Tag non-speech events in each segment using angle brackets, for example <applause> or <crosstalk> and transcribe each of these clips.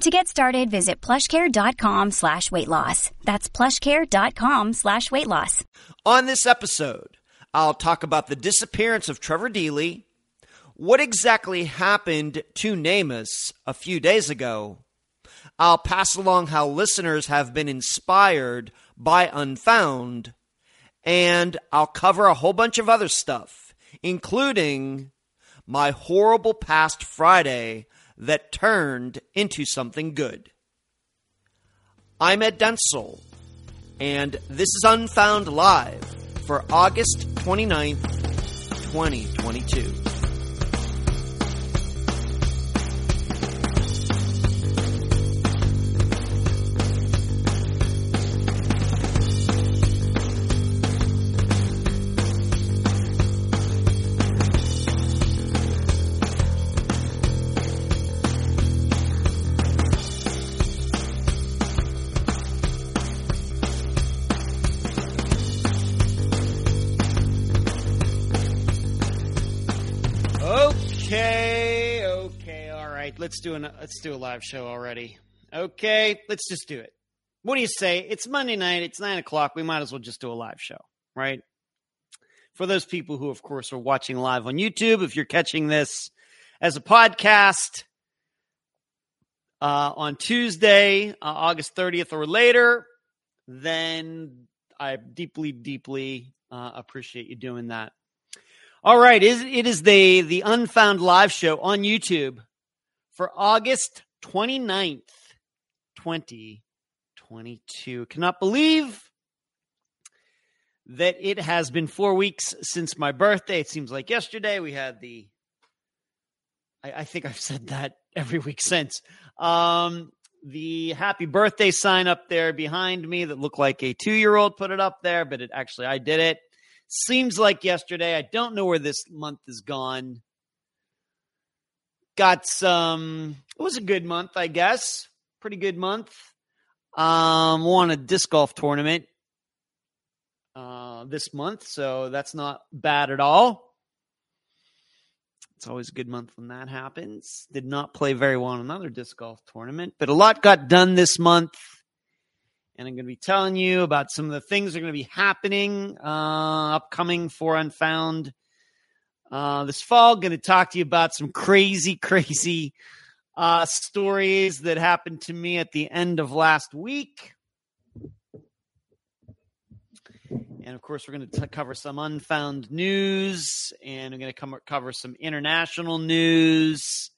To get started, visit plushcare.com slash weight loss. That's plushcare.com slash weight loss. On this episode, I'll talk about the disappearance of Trevor Deely, what exactly happened to NamUs a few days ago. I'll pass along how listeners have been inspired by Unfound, and I'll cover a whole bunch of other stuff, including my horrible past Friday that turned into something good. I'm Ed Dentzel, and this is Unfound Live for August 29th, 2022. Let's do an let's do a live show already. Okay, let's just do it. What do you say? It's Monday night. It's nine o'clock. We might as well just do a live show, right? For those people who, of course, are watching live on YouTube, if you're catching this as a podcast uh, on Tuesday, uh, August 30th or later, then I deeply, deeply uh, appreciate you doing that. All right, it is the the Unfound Live show on YouTube for August 29th, 2022. Cannot believe that it has been 4 weeks since my birthday. It seems like yesterday we had the I, I think I've said that every week since. Um the happy birthday sign up there behind me that looked like a 2-year-old put it up there, but it actually I did it. Seems like yesterday. I don't know where this month is gone. Got some. It was a good month, I guess. Pretty good month. Um, won a disc golf tournament uh, this month, so that's not bad at all. It's always a good month when that happens. Did not play very well in another disc golf tournament, but a lot got done this month and I'm going to be telling you about some of the things that are going to be happening uh, upcoming for Unfound uh, this fall. Going to talk to you about some crazy, crazy uh, stories that happened to me at the end of last week. And of course, we're going to cover some unfound news and we're going to come- cover some international news.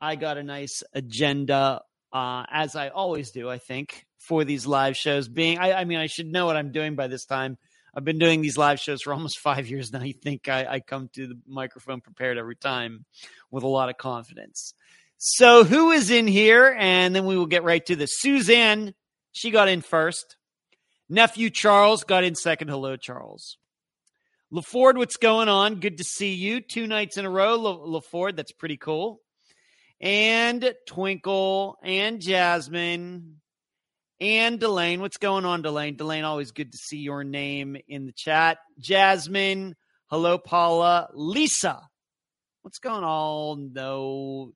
I got a nice agenda, uh, as I always do, I think for these live shows being I, I, mean i should know what i'm doing by this time i've been doing these live shows for <laughs> almost five years now you think I, I come to the microphone prepared every time with a lot of confidence so who is in here and then we will get right to this suzanne she got in first nephew charles got in second hello charles LaFord, what's going on? Good to see you. Two nights in a row, La- LaFord. That's pretty cool. And Twinkle and Jasmine and Delane. What's going on, Delane? Delane, always good to see your name in the chat. Jasmine, hello, Paula. Lisa, what's going on? No,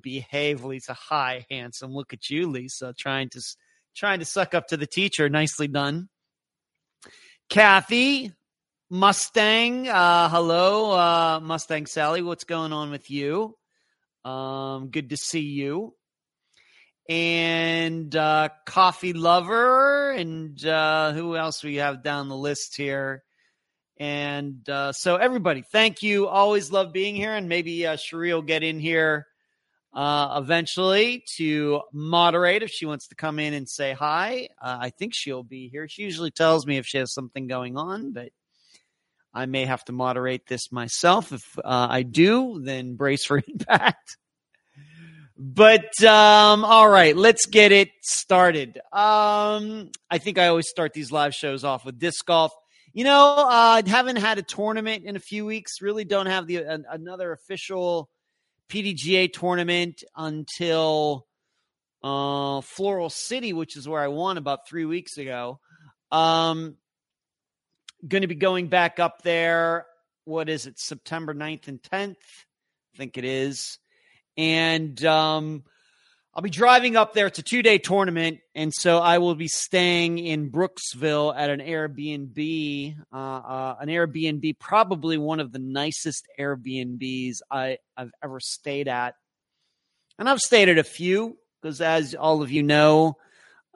behave, Lisa. Hi, handsome. Look at you, Lisa, trying to trying to suck up to the teacher. Nicely done. Kathy, Mustang, uh, hello, uh, Mustang Sally. What's going on with you? Um, good to see you and uh, Coffee Lover, and uh, who else we have down the list here? And uh, so, everybody, thank you. Always love being here. And maybe uh, Cherie will get in here uh, eventually to moderate if she wants to come in and say hi. Uh, I think she'll be here. She usually tells me if she has something going on, but I may have to moderate this myself. If uh, I do, then brace for <laughs> impact. But um, all right, let's get it started. Um, I think I always start these live shows off with disc golf. You know, uh, I haven't had a tournament in a few weeks. Really, don't have the uh, another official PDGA tournament until uh, Floral City, which is where I won about three weeks ago. Um, going to be going back up there. What is it? September 9th and 10th. I think it is and um, I'll be driving up there. It's a two day tournament, and so I will be staying in Brooksville at an Airbnb, uh, uh, an Airbnb, probably one of the nicest Airbnbs I, I've ever stayed at, and I've stayed at a few because, as all of you know,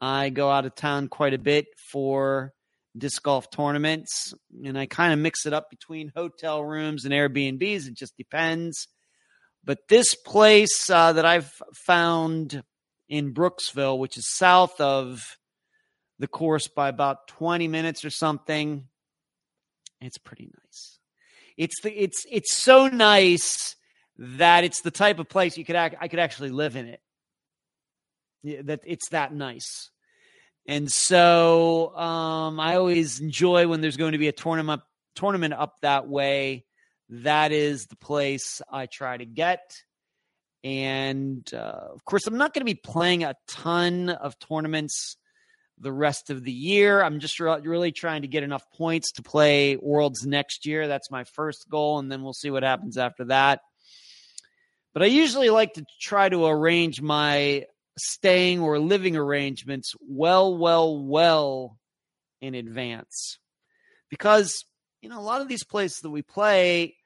I go out of town quite a bit for disc golf tournaments, and I kind of mix it up between hotel rooms and Airbnbs. It just depends. But this place uh, that I've found in Brooksville, which is south of the course by about 20 minutes or something, it's pretty nice. It's the it's it's so nice that it's the type of place you could act, I could actually live in it. Yeah, that it's that nice. And so um, I always enjoy when there's going to be a tournament tournament up that way that is the place I try to get. And uh, of course, I'm not going to be playing a ton of tournaments the rest of the year. I'm just re- really trying to get enough points to play Worlds next year. That's my first goal, and then we'll see what happens after that. But I usually like to try to arrange my staying or living arrangements well, well, well in advance. Because, you know, a lot of these places that we play,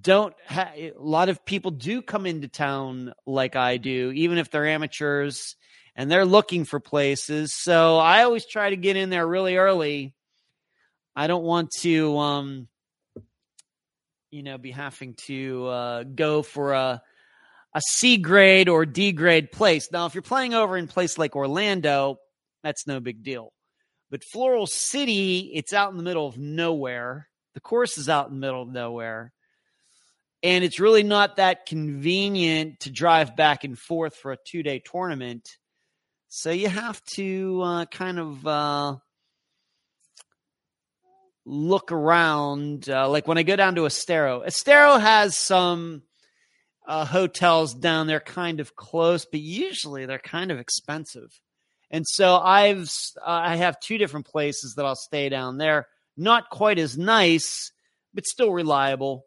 don't ha- a lot of people do come into town like I do, even if they're amateurs and they're looking for places. So I always try to get in there really early. I don't want to, um, you know, be having to uh, go for a a C grade or D grade place. Now, if you're playing over in a place like Orlando, that's no big deal. But Floral City, it's out in the middle of nowhere. The course is out in the middle of nowhere and it's really not that convenient to drive back and forth for a two day tournament. So you have to uh, kind of uh, look around. Uh, like when I go down to Estero, Estero has some uh, hotels down there kind of close, but usually they're kind of expensive. And so I've uh, I have two different places that I'll stay down there. Not quite as nice, but still reliable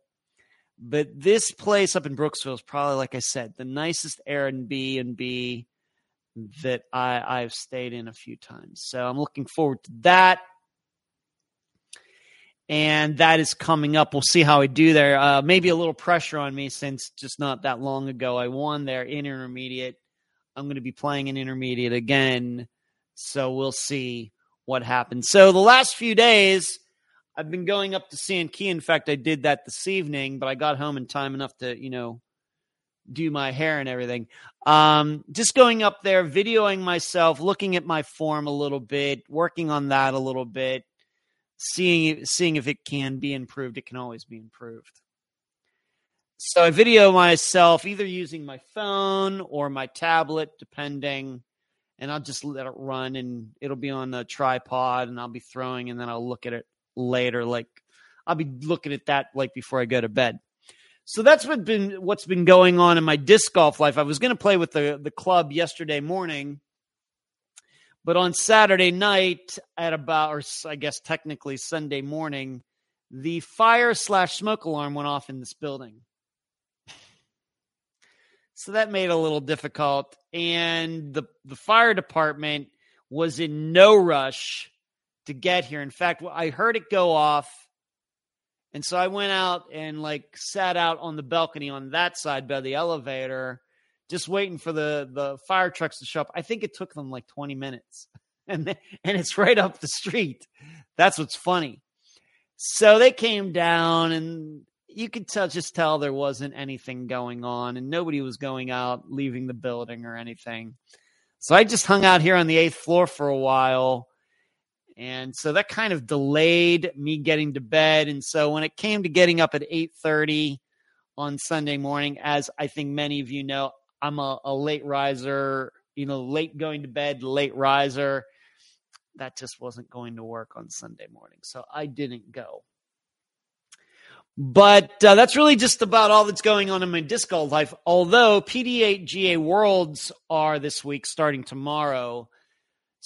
but this place up in Brooksville is probably, like I said, the nicest Airbnb and B that I, I've stayed in a few times. So I'm looking forward to that. And that is coming up. We'll see how I do there. Uh, maybe a little pressure on me since just not that long ago I won there in intermediate. I'm going to be playing an intermediate again. So we'll see what happens. So the last few days, I've been going up to Sand Key. In fact, I did that this evening, but I got home in time enough to, you know, do my hair and everything. Um, just going up there, videoing myself, looking at my form a little bit, working on that a little bit, seeing seeing if it can be improved. It can always be improved. So I video myself either using my phone or my tablet, depending, and I'll just let it run and it'll be on a tripod and I'll be throwing and then I'll look at it later. Like I'll be looking at that like before I go to bed. So that's what been what's been going on in my disc golf life. I was going to play with the the club yesterday morning, but on Saturday night at about, or I guess technically Sunday morning, the fire slash smoke alarm went off in this building. So that made it a little difficult, and the the fire department was in no rush to get here. In fact, I heard it go off. And so I went out and like sat out on the balcony on that side by the elevator, just waiting for the the fire trucks to show up. I think it took them like 20 minutes. <laughs> And and it's right up the street. That's what's funny. So they came down and you could tell just tell there wasn't anything going on and nobody was going out leaving the building or anything. So I just hung out here on the 8th floor for a while. And so that kind of delayed me getting to bed and so when it came to getting up at 8:30 on Sunday morning as I think many of you know, I'm a, a late riser, you know, late going to bed, late riser that just wasn't going to work on Sunday morning. So I didn't go. But uh, that's really just about all that's going on in my disc golf life. Although PDGA Worlds are this week, starting tomorrow.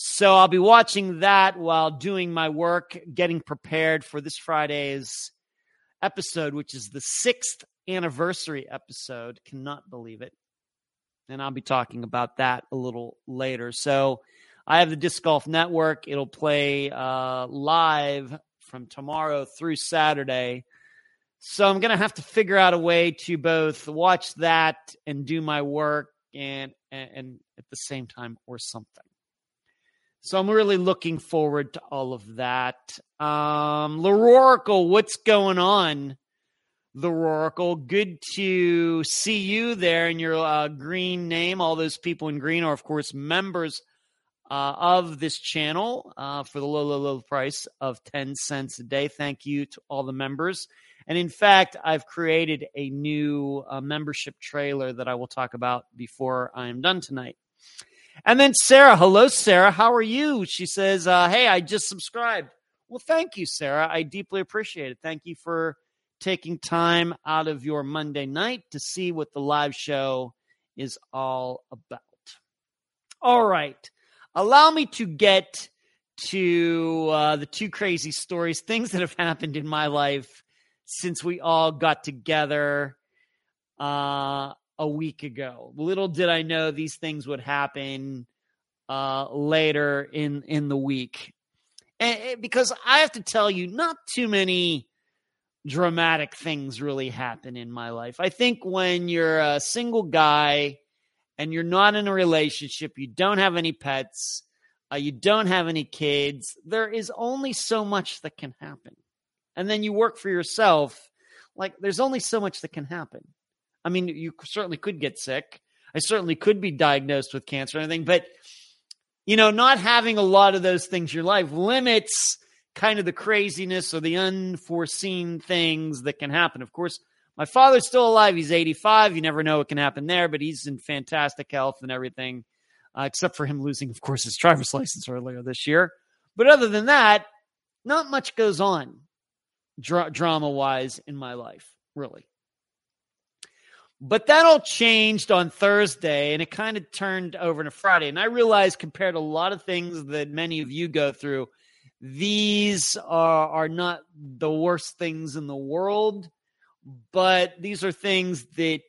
So I'll be watching that while doing my work, getting prepared for this Friday's episode, which is the sixth anniversary episode. Cannot believe it. And I'll be talking about that a little later. So I have the Disc Golf Network. It'll play uh, live from tomorrow through Saturday. So I'm going to have to figure out a way to both watch that and do my work and, and, and at the same time or something. So I'm really looking forward to all of that. Um, L'Oracle, what's going on? The Oracle, good to see you there in your uh, green name. All those people in green are, of course, members uh, of this channel uh, for the low, low, low price of 10 cents a day. Thank you to all the members. And in fact, I've created a new uh, membership trailer that I will talk about before I am done tonight. And then Sarah, hello, Sarah. How are you? She says, uh, Hey, I just subscribed. Well, thank you, Sarah. I deeply appreciate it. Thank you for taking time out of your Monday night to see what the live show is all about. All right allow me to get to uh, the two crazy stories, things that have happened in my life since we all got together uh, a week ago. Little did I know these things would happen uh, later in in the week, and, because I have to tell you, not too many dramatic things really happen in my life. I think when you're a single guy and you're not in a relationship, you don't have any pets, uh, you don't have any kids, there is only so much that can happen. And then you work for yourself, like there's only so much that can happen. I mean, you certainly could get sick. I certainly could be diagnosed with cancer or anything, but you know, not having a lot of those things in your life limits kind of the craziness or the unforeseen things that can happen. Of course, my father's still alive. He's 85. You never know what can happen there, but he's in fantastic health and everything, uh, except for him losing, of course, his driver's <laughs> license earlier this year. But other than that, not much goes on dra- drama wise in my life, really. But that all changed on Thursday and it kind of turned over to Friday. And I realized, compared to a lot of things that many of you go through, these are, are not the worst things in the world but these are things that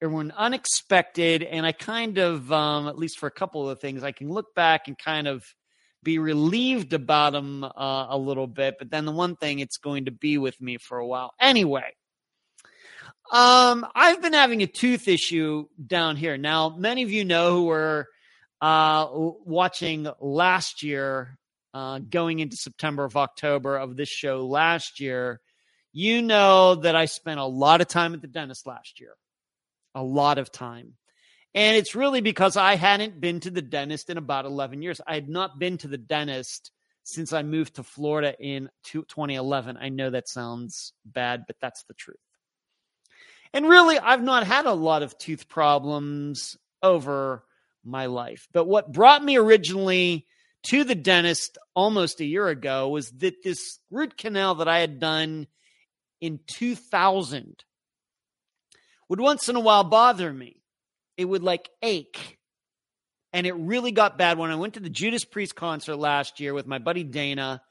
were unexpected. And I kind of, um, at least for a couple of things, I can look back and kind of be relieved about them uh, a little bit. But then the one thing, it's going to be with me for a while. Anyway, um, I've been having a tooth issue down here. Now, many of you know who were uh, watching last year, uh, going into September of October of this show last year you know that I spent a lot of time at the dentist last year, a lot of time. And it's really because I hadn't been to the dentist in about 11 years. I had not been to the dentist since I moved to Florida in 2011. I know that sounds bad, but that's the truth. And really, I've not had a lot of tooth problems over my life. But what brought me originally to the dentist almost a year ago was that this root canal that I had done in 2000 would once in a while bother me. It would like ache. And it really got bad when I went to the Judas Priest concert last year with my buddy Dana.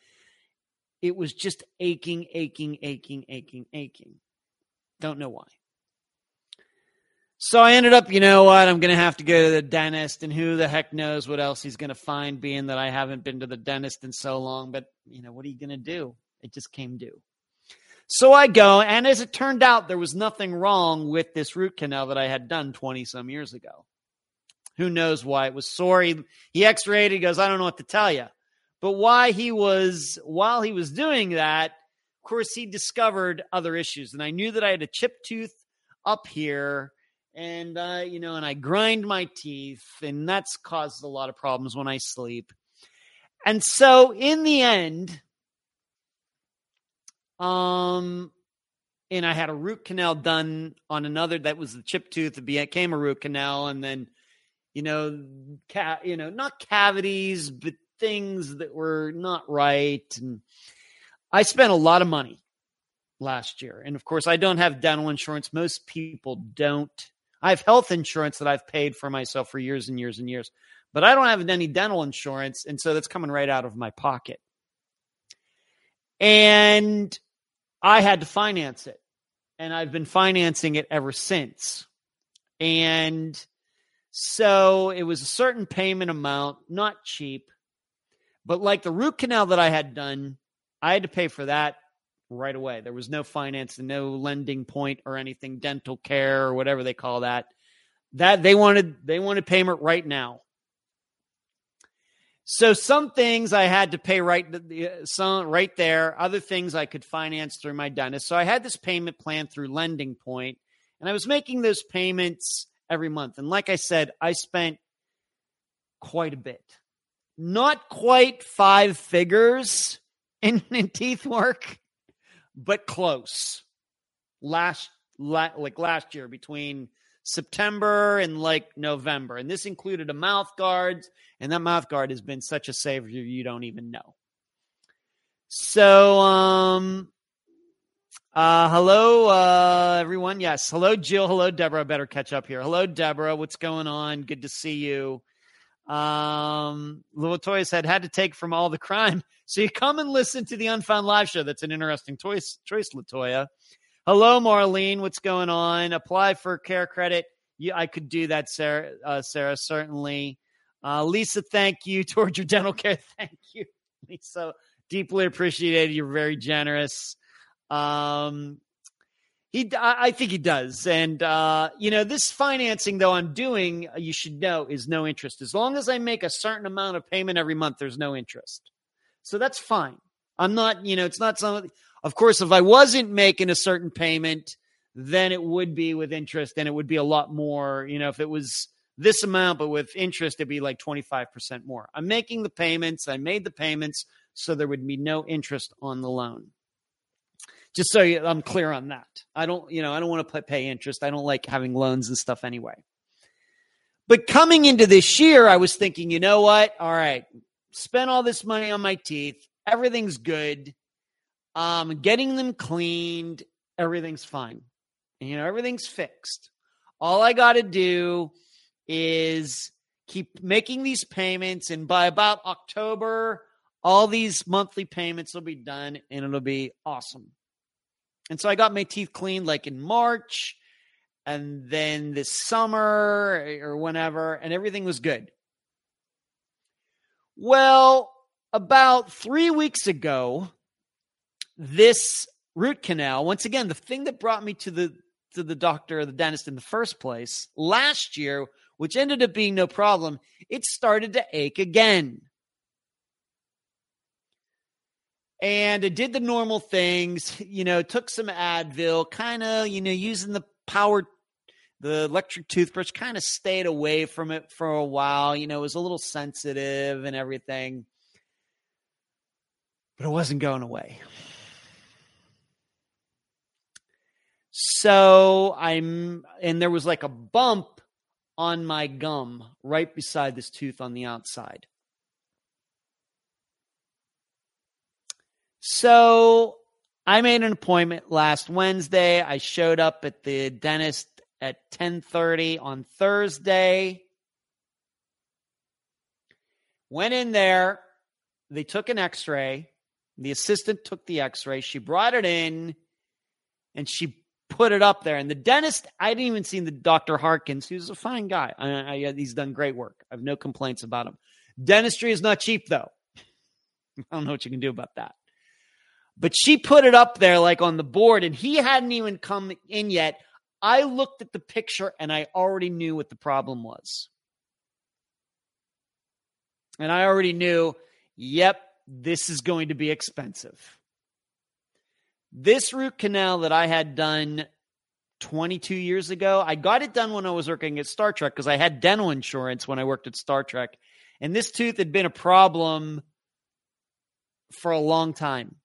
It was just aching, aching, aching, aching, aching. Don't know why. So I ended up, you know what? I'm going to have to go to the dentist, and who the heck knows what else he's going to find, being that I haven't been to the dentist in so long. But, you know, what are you going to do? It just came due. So I go, and as it turned out, there was nothing wrong with this root canal that I had done 20 some years ago. Who knows why it was sore? He, he x rayed, he goes, I don't know what to tell you. But why he was, while he was doing that, of course, he discovered other issues, and I knew that I had a chipped tooth up here, and uh, you know, and I grind my teeth, and that's caused a lot of problems when I sleep. And so, in the end, um, and I had a root canal done on another that was the chip tooth. It became a root canal, and then, you know, ca- you know, not cavities, but things that were not right. And I spent a lot of money last year, and of course, I don't have dental insurance. Most people don't. I have health insurance that I've paid for myself for years and years and years, but I don't have any dental insurance, and so that's coming right out of my pocket. And I had to finance it. And I've been financing it ever since. And so it was a certain payment amount, not cheap. But like the root canal that I had done, I had to pay for that right away. There was no finance no lending point or anything, dental care or whatever they call that. That they wanted they wanted payment right now. So some things I had to pay right some right there. Other things I could finance through my dentist. So I had this payment plan through Lending Point, and I was making those payments every month. And like I said, I spent quite a bit, not quite five figures in, in teeth work, but close. Last la, like last year between September and like November. And this included a mouth guard, and that mouth guard has been such a savior you don't even know. So, um, uh, hello, uh, everyone. Yes. Hello, Jill. Hello, Deborah. I better catch up here. Hello, Deborah. What's going on? Good to see you. Um, Latoya said, had to take from all the crime. <laughs> So you come and listen to the Unfound Live show. That's an interesting choice, choice Latoya. Hello, Marlene. What's going on? Apply for care credit. Yeah, I could do that, Sarah. Uh, Sarah, certainly. Uh, Lisa, thank you <laughs> towards your dental care. <laughs> Thank you, Lisa. Deeply appreciated. You're very generous. Um, he, I think he does. And, uh, you know, this financing, though, I'm doing, you should know, is no interest. As long as I make a certain amount of payment every month, there's no interest. So that's fine. I'm not, you know, it's not something, of course, if I wasn't making a certain payment, then it would be with interest and it would be a lot more. You know, if it was this amount, but with interest, it'd be like 25% more. I'm making the payments. I made the payments so there would be no interest on the loan. Just so I'm clear on that. I don't, you know, I don't want to pay interest. I don't like having loans and stuff anyway. But coming into this year, I was thinking, you know what? All right, spent all this money on my teeth. Everything's good um, getting them cleaned, everything's fine. You know, everything's fixed. All I got to do is keep making these payments, and by about October, all these monthly payments will be done, and it'll be awesome. And so I got my teeth cleaned like in March, and then this summer eh, or whenever, and everything was good. Well, about three weeks ago, this root canal, once again, the thing that brought me to the to the doctor or the dentist in the first place last year, which ended up being no problem, it started to ache again. And it did the normal things, you know, took some Advil, kind of, you know, using the power, the electric toothbrush, kind of stayed away from it for a while. You know, it was a little sensitive and everything, but it wasn't going away. So I'm, and there was like a bump on my gum right beside this tooth on the outside. So I made an appointment last Wednesday. I showed up at the dentist at 10:30 on Thursday. Went in there, they took an x-ray. The assistant took the x-ray. She brought it in and she put it up there. And the dentist, I didn't even see the Dr. Harkins, who's a fine guy. I, I, he's done great work. I have no complaints about him. Dentistry is not cheap, though. <laughs> I don't know what you can do about that. But she put it up there like on the board, and he hadn't even come in yet. I looked at the picture and I already knew what the problem was. And I already knew, yep, this is going to be expensive. This root canal that I had done 22 years ago, I got it done when I was working at Star Trek because I had dental insurance when I worked at Star Trek. And this tooth had been a problem for a long time.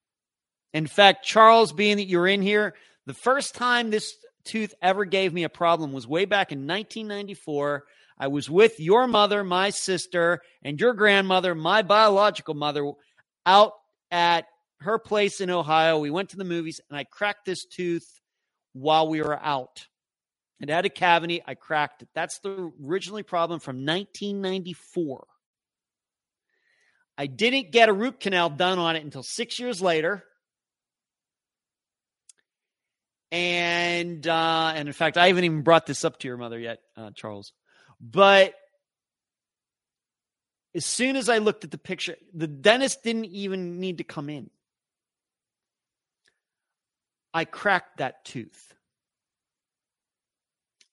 In fact, Charles, being that you're in here, the first time this tooth ever gave me a problem was way back in 1994. I was with your mother, my sister, and your grandmother, my biological mother, out at her place in Ohio. We went to the movies and I cracked this tooth while we were out. It had a cavity. I cracked it. That's the originally problem from 1994. I didn't get a root canal done on it until six years later. And uh, and in fact, I haven't even brought this up to your mother yet, uh, Charles. But as soon as I looked at the picture, the dentist didn't even need to come in. I cracked that tooth.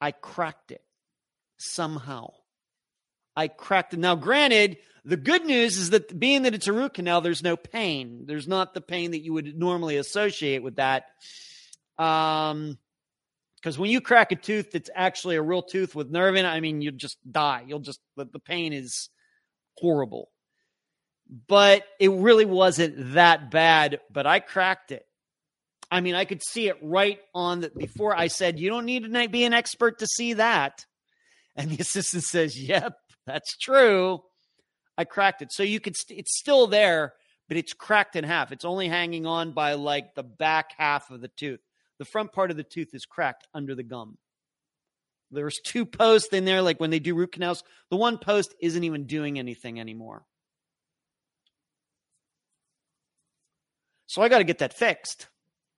I cracked it somehow. I cracked it. Now, granted, the good news is that being that it's a root canal, there's no pain. There's not the pain that you would normally associate with that. Um, because when you crack a tooth that's actually a real tooth with nerve in it, I mean, you just die. You'll just, the, the pain is horrible. But it really wasn't that bad, but I cracked it. I mean, I could see it right on the, before I said, you don't need to be an expert to see that. And the <laughs> assistant says, yep, that's true. I cracked it. So you could, st- it's still there, but it's cracked in half. It's only hanging on by like the back half of the tooth. The front part of the tooth is cracked under the gum. There's two posts in there, like when they do root canals. The one post isn't even doing anything anymore. So I got to get that fixed,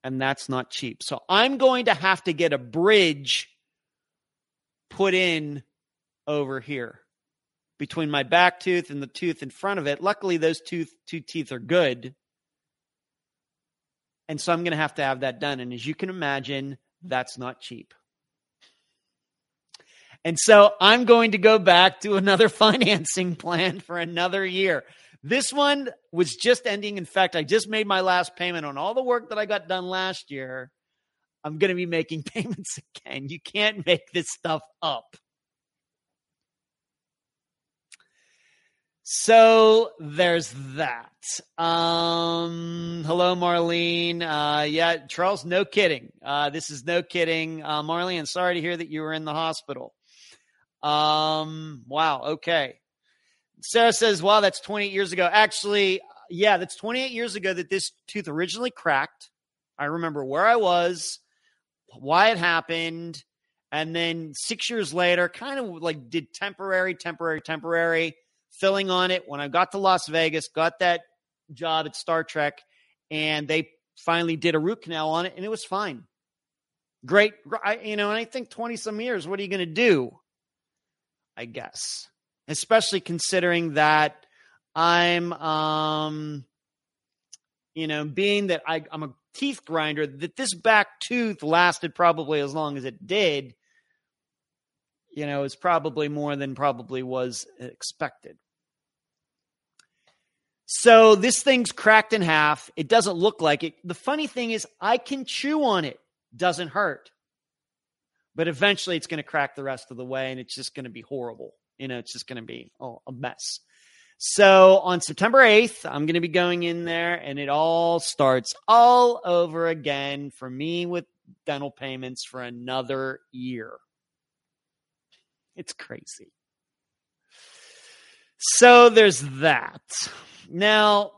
and that's not cheap. So I'm going to have to get a bridge put in over here between my back tooth and the tooth in front of it. Luckily, those two, two teeth are good. And so I'm going to have to have that done. And as you can imagine, that's not cheap. And so I'm going to go back to another <laughs> financing plan for another year. This one was just ending. In fact, I just made my last payment on all the work that I got done last year. I'm going to be making <laughs> payments again. You can't make this stuff up. So there's that. Um, hello, Marlene. Uh, yeah, Charles, no kidding. Uh, this is no kidding. Uh, Marlene, sorry to hear that you were in the hospital. Um, wow. Okay. Sarah says, wow, that's 28 years ago. Actually, yeah, that's 28 years ago that this tooth originally cracked. I remember where I was, why it happened. And then six years later, kind of like did temporary, temporary, temporary filling on it when I got to Las Vegas, got that job at Star Trek, and they finally did a root canal on it, and it was fine. Great, I, you know, and I think 20 some years, what are you going to do? I guess, especially considering that I'm, um, you know, being that I, I'm a teeth grinder, that this back tooth lasted probably as long as it did, you know, is probably more than probably was expected. So this thing's cracked in half. It doesn't look like it. The funny thing is, I can chew on it, doesn't hurt. But eventually it's going to crack the rest of the way and it's just going to be horrible. You know, it's just going to be oh, a mess. So on September 8th, I'm going to be going in there and it all starts all over again for me with dental payments for another year. It's crazy. So there's that. Now,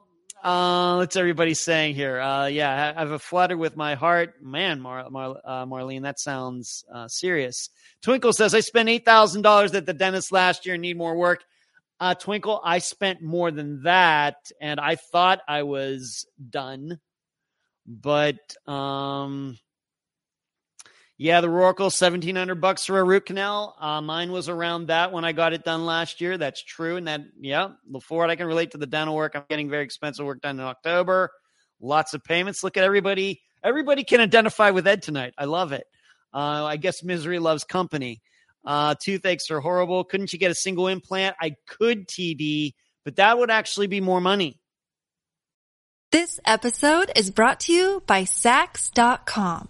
uh, what's everybody saying here? Uh, yeah, I have a flutter with my heart. Man, Mar- Mar- uh, Marlene, that sounds uh, serious. Twinkle says, I spent $8,000 at the dentist last year and need more work. Uh, Twinkle, I spent more than that, and I thought I was done. But um, yeah, the Rorqual, seventeen hundred bucks for a root canal. Uh, mine was around that when I got it done last year. That's true, and that yeah, before I can relate to the dental work. I'm getting very expensive work done in October. Lots of payments. Look at everybody. Everybody can identify with Ed tonight. I love it. Uh, I guess misery loves company. Uh, toothaches are horrible. Couldn't you get a single implant? I could TB, but that would actually be more money. This episode is brought to you by Saks.com.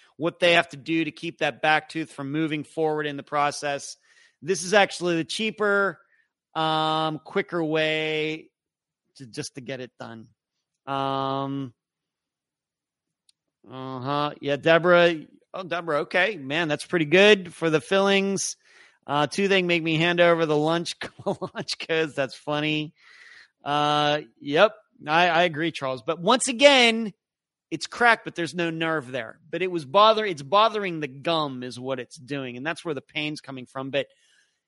what they have to do to keep that back tooth from moving forward in the process. This is actually the cheaper, um, quicker way to just to get it done. Um, uh huh. Yeah, Deborah. Oh, Deborah. Okay, man, that's pretty good for the fillings. Uh, two thing make me hand over the lunch <laughs> lunch codes. That's funny. Uh, yep, I, I agree, Charles. But once again, it's cracked, but there's no nerve there. But it was bother. It's bothering the gum, is what it's doing, and that's where the pain's coming from. But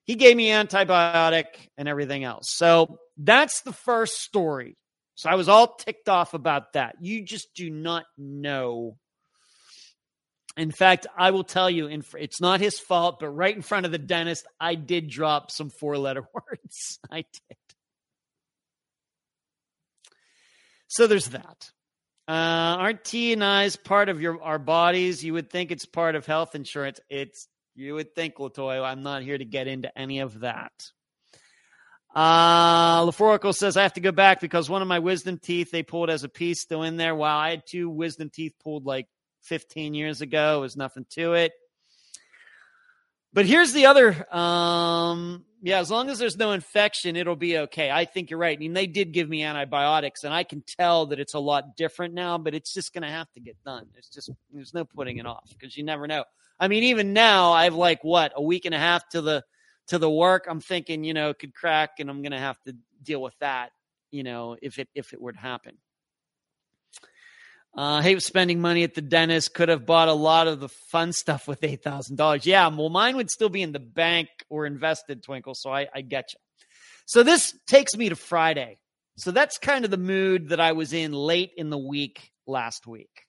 he gave me antibiotic and everything else. So that's the first story. So I was all ticked off about that. You just do not know. In fact, I will tell you, in, it's not his fault, but right in front of the dentist, I did drop some four letter <laughs> words. I did. So there's that. Uh, aren't T and I's part of your our bodies? You would think it's part of health insurance. It's you would think, Latoya. I'm not here to get into any of that. Uh, LaForco says, I have to go back because one of my wisdom teeth they pulled as a piece still in there. Wow, I had two wisdom teeth pulled like 15 years ago. It was nothing to it. But here's the other. Um, yeah, as long as there's no infection, it'll be okay. I think you're right. I mean, they did give me antibiotics, and I can tell that it's a lot different now. But it's just going to have to get done. It's just there's no putting it off because you never know. I mean, even now, I've like what a week and a half to the to the work. I'm thinking, you know, it could crack, and I'm going to have to deal with that. You know, if it if it were to happen. Uh, hate spending money at the dentist. Could have bought a lot of the fun <laughs> stuff with eight thousand dollars. Yeah, well, mine would still be in the bank or invested, Twinkle. So I, I get you. So this takes me to Friday. So that's kind of the mood that I was in late in the week last week.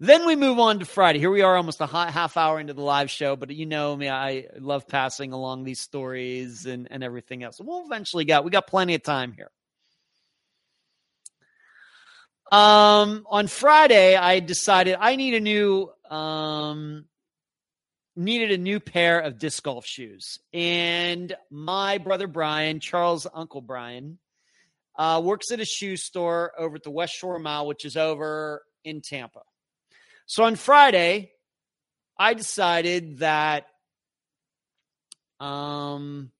Then we move on to Friday. Here we are, almost a half hour into the live show, but you know me, I love passing along these stories and, and everything else. We'll eventually get. We got plenty of time here. Um, on Friday, I decided I need a new um needed a new pair of disc golf shoes, and my brother Brian, Charles' uncle Brian, uh, works at a shoe store over at the West Shore Mile, which is over in Tampa. So on Friday, I decided that um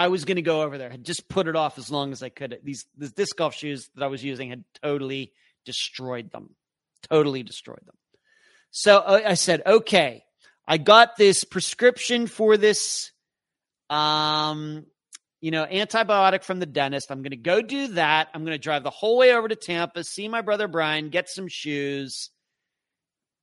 I was going to go over there. I just put it off as long as I could. These these disc golf shoes that I was using had totally destroyed them. Totally destroyed them. So uh, I said, okay, I got this prescription for this, um, you know, antibiotic from the dentist. I'm going to go do that. I'm going to drive the whole way over to Tampa, see my brother Brian, get some shoes,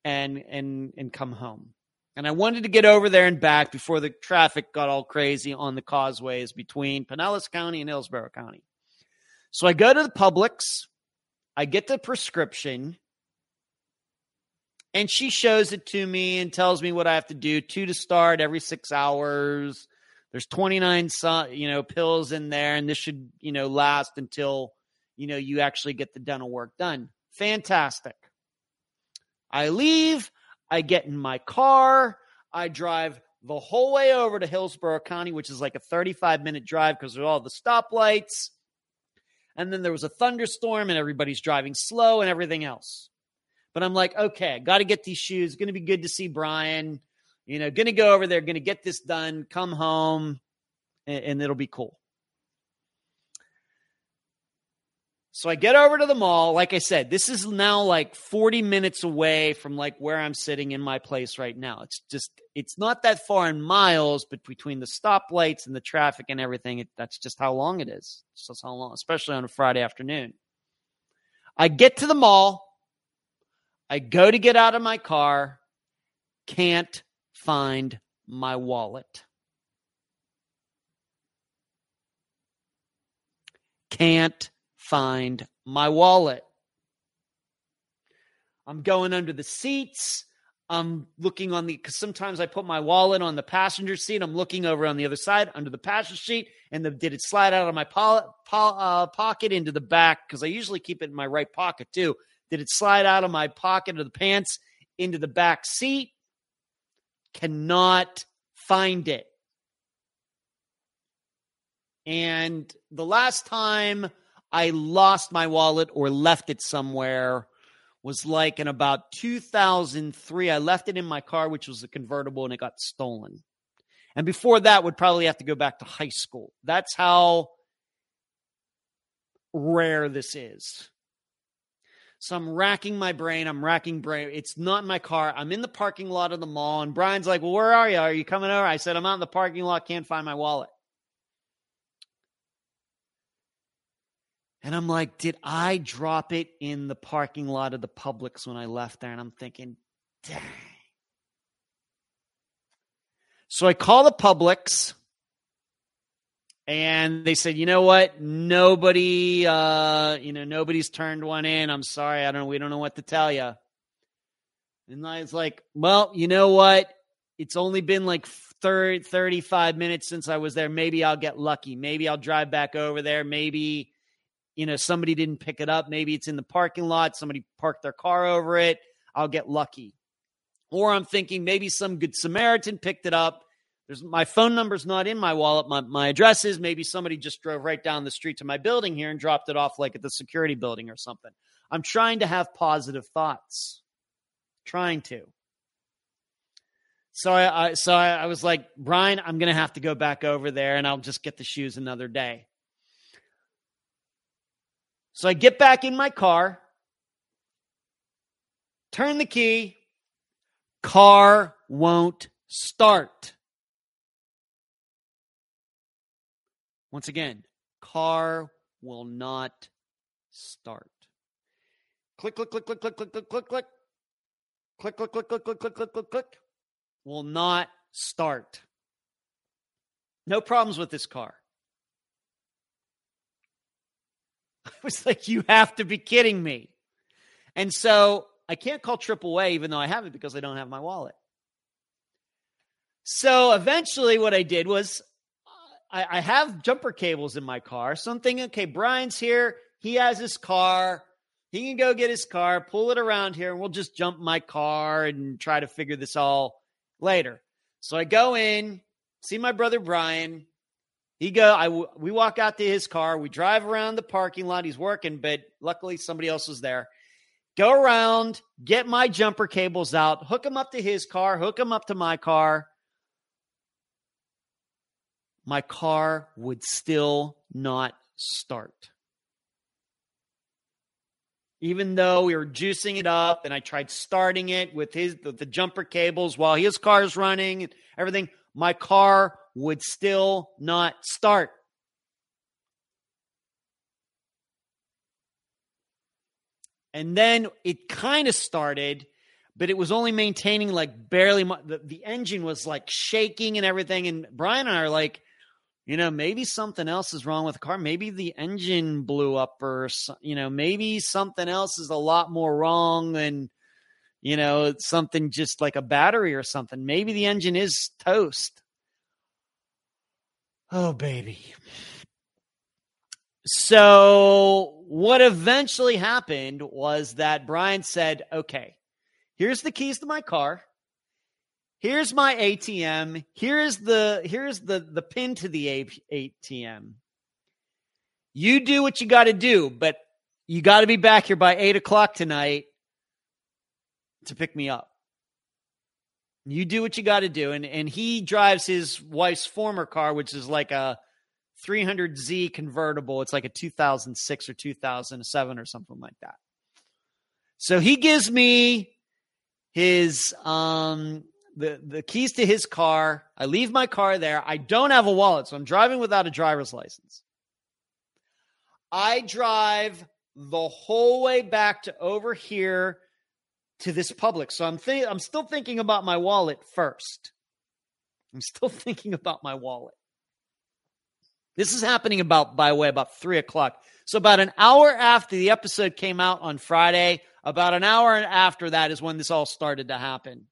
and and and come home. And I wanted to get over there and back before the traffic got all crazy on the causeways between Pinellas County and Hillsborough County. So I go to the Publix, I get the prescription, and she shows it to me and tells me what I have to do two to start every six hours. There's 29 you know pills in there, and this should you know last until you know you actually get the dental work done. Fantastic. I leave. I get in my car. I drive the whole way over to Hillsborough County, which is like a 35 minute drive because there's all the stoplights. And then there was a thunderstorm and everybody's driving slow and everything else. But I'm like, okay, got to get these shoes. Going to be good to see Brian. You know, going to go over there, going to get this done, come home, and, and it'll be cool. So I get over to the mall. Like I said, this is now like 40 minutes away from like where I'm sitting in my place right now. It's just, it's not that far in miles, but between the stoplights and the traffic and everything, it, that's just how long it is. It's just how long, especially on a Friday afternoon. I get to the mall. I go to get out of my car. Can't find my wallet. Can't find my wallet. I'm going under the seats. I'm looking on the because sometimes I put my wallet on the passenger seat. I'm looking over on the other side under the passenger seat, and the, did it slide out of my po- po- uh, pocket into the back? Because I usually keep it in my right pocket too. Did it slide out of my pocket of the pants into the back seat? Cannot find it. And the last time I lost my wallet or left it somewhere was like in about 2003. I left it in my car, which was a convertible, and it got stolen. And before that, would probably have to go back to high school. That's how rare this is. So I'm racking my brain. I'm racking brain. It's not in my car. I'm in the parking lot of the mall. And Brian's like, Well, where are you? Are you coming over? I said, I'm out in the parking lot. Can't find my wallet. And I'm like, Did I drop it in the parking lot of the Publix when I left there? And I'm thinking, Dang. So I call the Publix and they said, you know what? Nobody, uh, you know, nobody's turned one in. I'm sorry. I don't know. We don't know what to tell you. And I was like, well, you know what? It's only been like 30, 35 minutes since I was there. Maybe I'll get lucky. Maybe I'll drive back over there. Maybe, you know, somebody didn't pick it up. Maybe it's in the parking lot. Somebody parked their car over it. I'll get lucky. Or I'm thinking maybe some good Samaritan picked it up there's my phone number's not in my wallet. My, my address is maybe somebody just drove right down the street to my building here and dropped it off like at the security building or something. I'm trying to have positive thoughts. Trying to. So I, I so I, I was like, Brian, I'm gonna have to go back over there and I'll just get the shoes another day. So I get back in my car, turn the key, car won't start. Once again, car will not start. Click, click, click, click, click, click, click, click, click. Click, click, click, click, click, click, click, click, click. Will not start. No problems with this car. <laughs> I was like, you have to be kidding me. And so I can't call AAA even though I have it because I don't have my wallet. So eventually, what I did was I, I have jumper cables in my car. So I'm thinking, okay, Brian's here. He has his car. He can go get his car, pull it around here, and we'll just jump my car and try to figure this all later. So I go in, see my brother Brian. He go. I we walk out to his car. We drive around the parking lot. He's working, but luckily somebody else was there. Go around, get my jumper cables out, hook them up to his car, hook them up to my car my car would still not start. Even though we were juicing it up and I tried starting it with his the, the jumper cables while his car is running and everything, my car would still not start. And then it kind of started, but it was only maintaining like barely. The, the engine was like shaking and everything. And Brian and I are like, you know, maybe something else is wrong with the car. Maybe the engine blew up or, you know, maybe something else is a lot more wrong than, you know, something just like a battery or something. Maybe the engine is toast. Oh, baby. So, what eventually happened was that Brian said, okay, here's the keys to my car here's my ATM. Here's the here's the the pin to the ATM. You do what you got to do, but you got to be back here by eight o'clock tonight to pick me up. You do what you got to do, and and he drives his wife's former car, which is like a 300Z convertible. It's like a 2006 or 2007 or something like that. So he gives me his um the, the keys to his car. I leave my car there. I don't have a wallet, so I'm driving without a driver's license. I drive the whole way back to over here to this Publix. So I'm think I'm still thinking about my wallet first. I'm still <laughs> thinking about my wallet. This is happening about, by the way, about three o'clock. So about an hour after the episode came out on Friday, about an hour after that is when this all started to happen.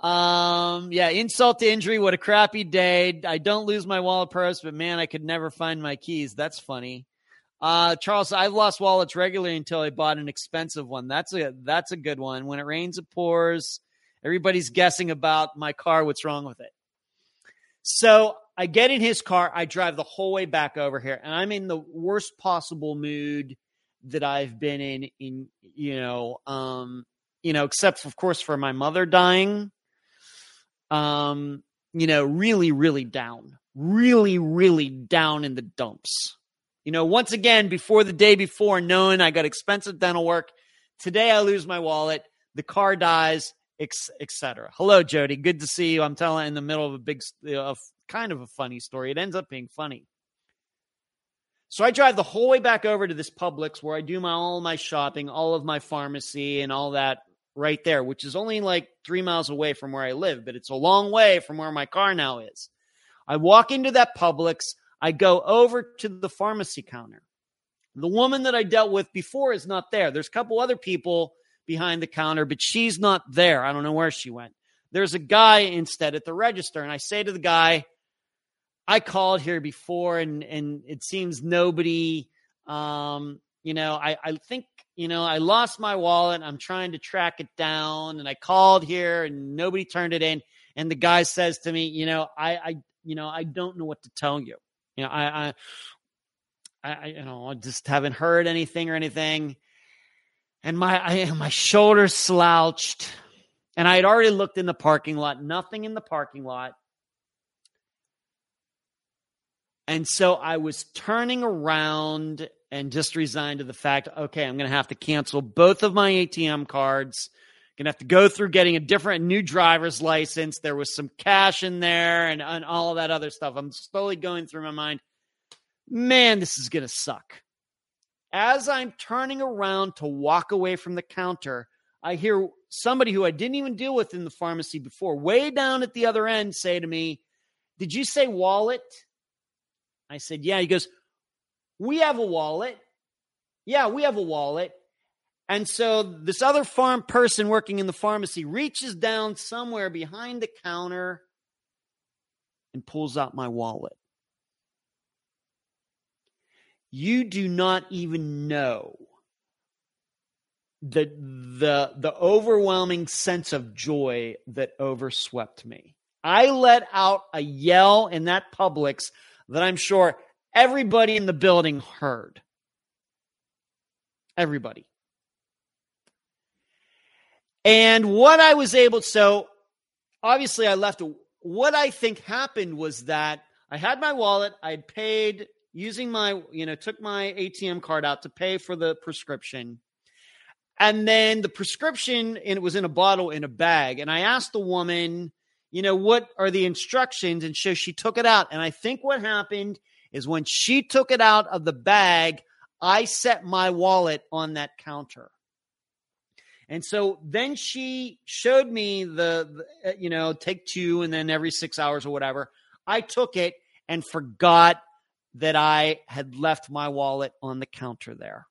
Um, yeah, insult to injury. What a crappy day. I don't lose my wallet purse, but man, I could never find my keys. That's funny. Uh, Charles, I've lost wallets regularly until I bought an expensive one. That's a that's a good one. When it rains, it pours. Everybody's guessing about my car. What's wrong with it? So I get in his car. I drive the whole way back over here, and I'm in the worst possible mood that I've been in. In you know, um, you know, except of course for my mother dying. Um, you know, really, really down, really, really down in the dumps. You know, once again, before the day before, knowing I got expensive dental work. Today I lose my wallet. The car dies, etc. Hello, Jody. Good to see you. I'm telling in the middle of a big, uh, kind of a funny story. It ends up being funny. So I drive the whole way back over to this Publix where I do my all my shopping, all of my pharmacy and all that right there, which is only like three miles away from where I live, but it's a long way from where my car now is. I walk into that Publix. I go over to the pharmacy counter. The woman that I dealt with before is not there. There's a couple other people behind the counter, but she's not there. I don't know where she went. There's a guy instead at the register, and I say to the guy, I called here before, and and it seems nobody. Um, you know, I I think you know I lost my wallet. I'm trying to track it down, and I called here, and nobody turned it in. And the guy says to me, you know, I I you know I don't know what to tell you. You know, I, I, I, you know, I just haven't heard anything or anything. And my, I, <laughs> my shoulders slouched, and I had already looked in the parking lot. Nothing in the parking lot. And so I was turning around and just resigned to the fact, okay, I'm going to have to cancel both of my ATM cards. To have to go through getting a different new driver's license. There was some cash in there and, and all of that other stuff. I'm slowly going through my mind. Man, this is to suck. As I'm turning around to walk away from the counter, I hear somebody who I didn't even deal with in the pharmacy before, way down at the other end, say to me, Did you say wallet? I said, Yeah. He goes, We have a wallet. Yeah, we have a wallet. And so this other farm person working in the pharmacy reaches down somewhere behind the counter and pulls out my wallet. You do not even know the the the overwhelming sense of joy that overswept me. I let out a yell in that Publix that I'm sure everybody in the building heard. Everybody. And what I was able, so obviously I left. What I think happened was that I had my wallet. I paid using my, you know, took my ATM card out to pay for the prescription. And then the prescription, and it was in a bottle in a bag. And I asked the woman, you know, what are the instructions? And so she took it out. And I think what happened is when she took it out of the bag, I set my wallet on that counter. And so then she showed me the, the, uh, you know, take two and then every six hours or whatever. I took it and forgot that I had left my wallet on the counter there.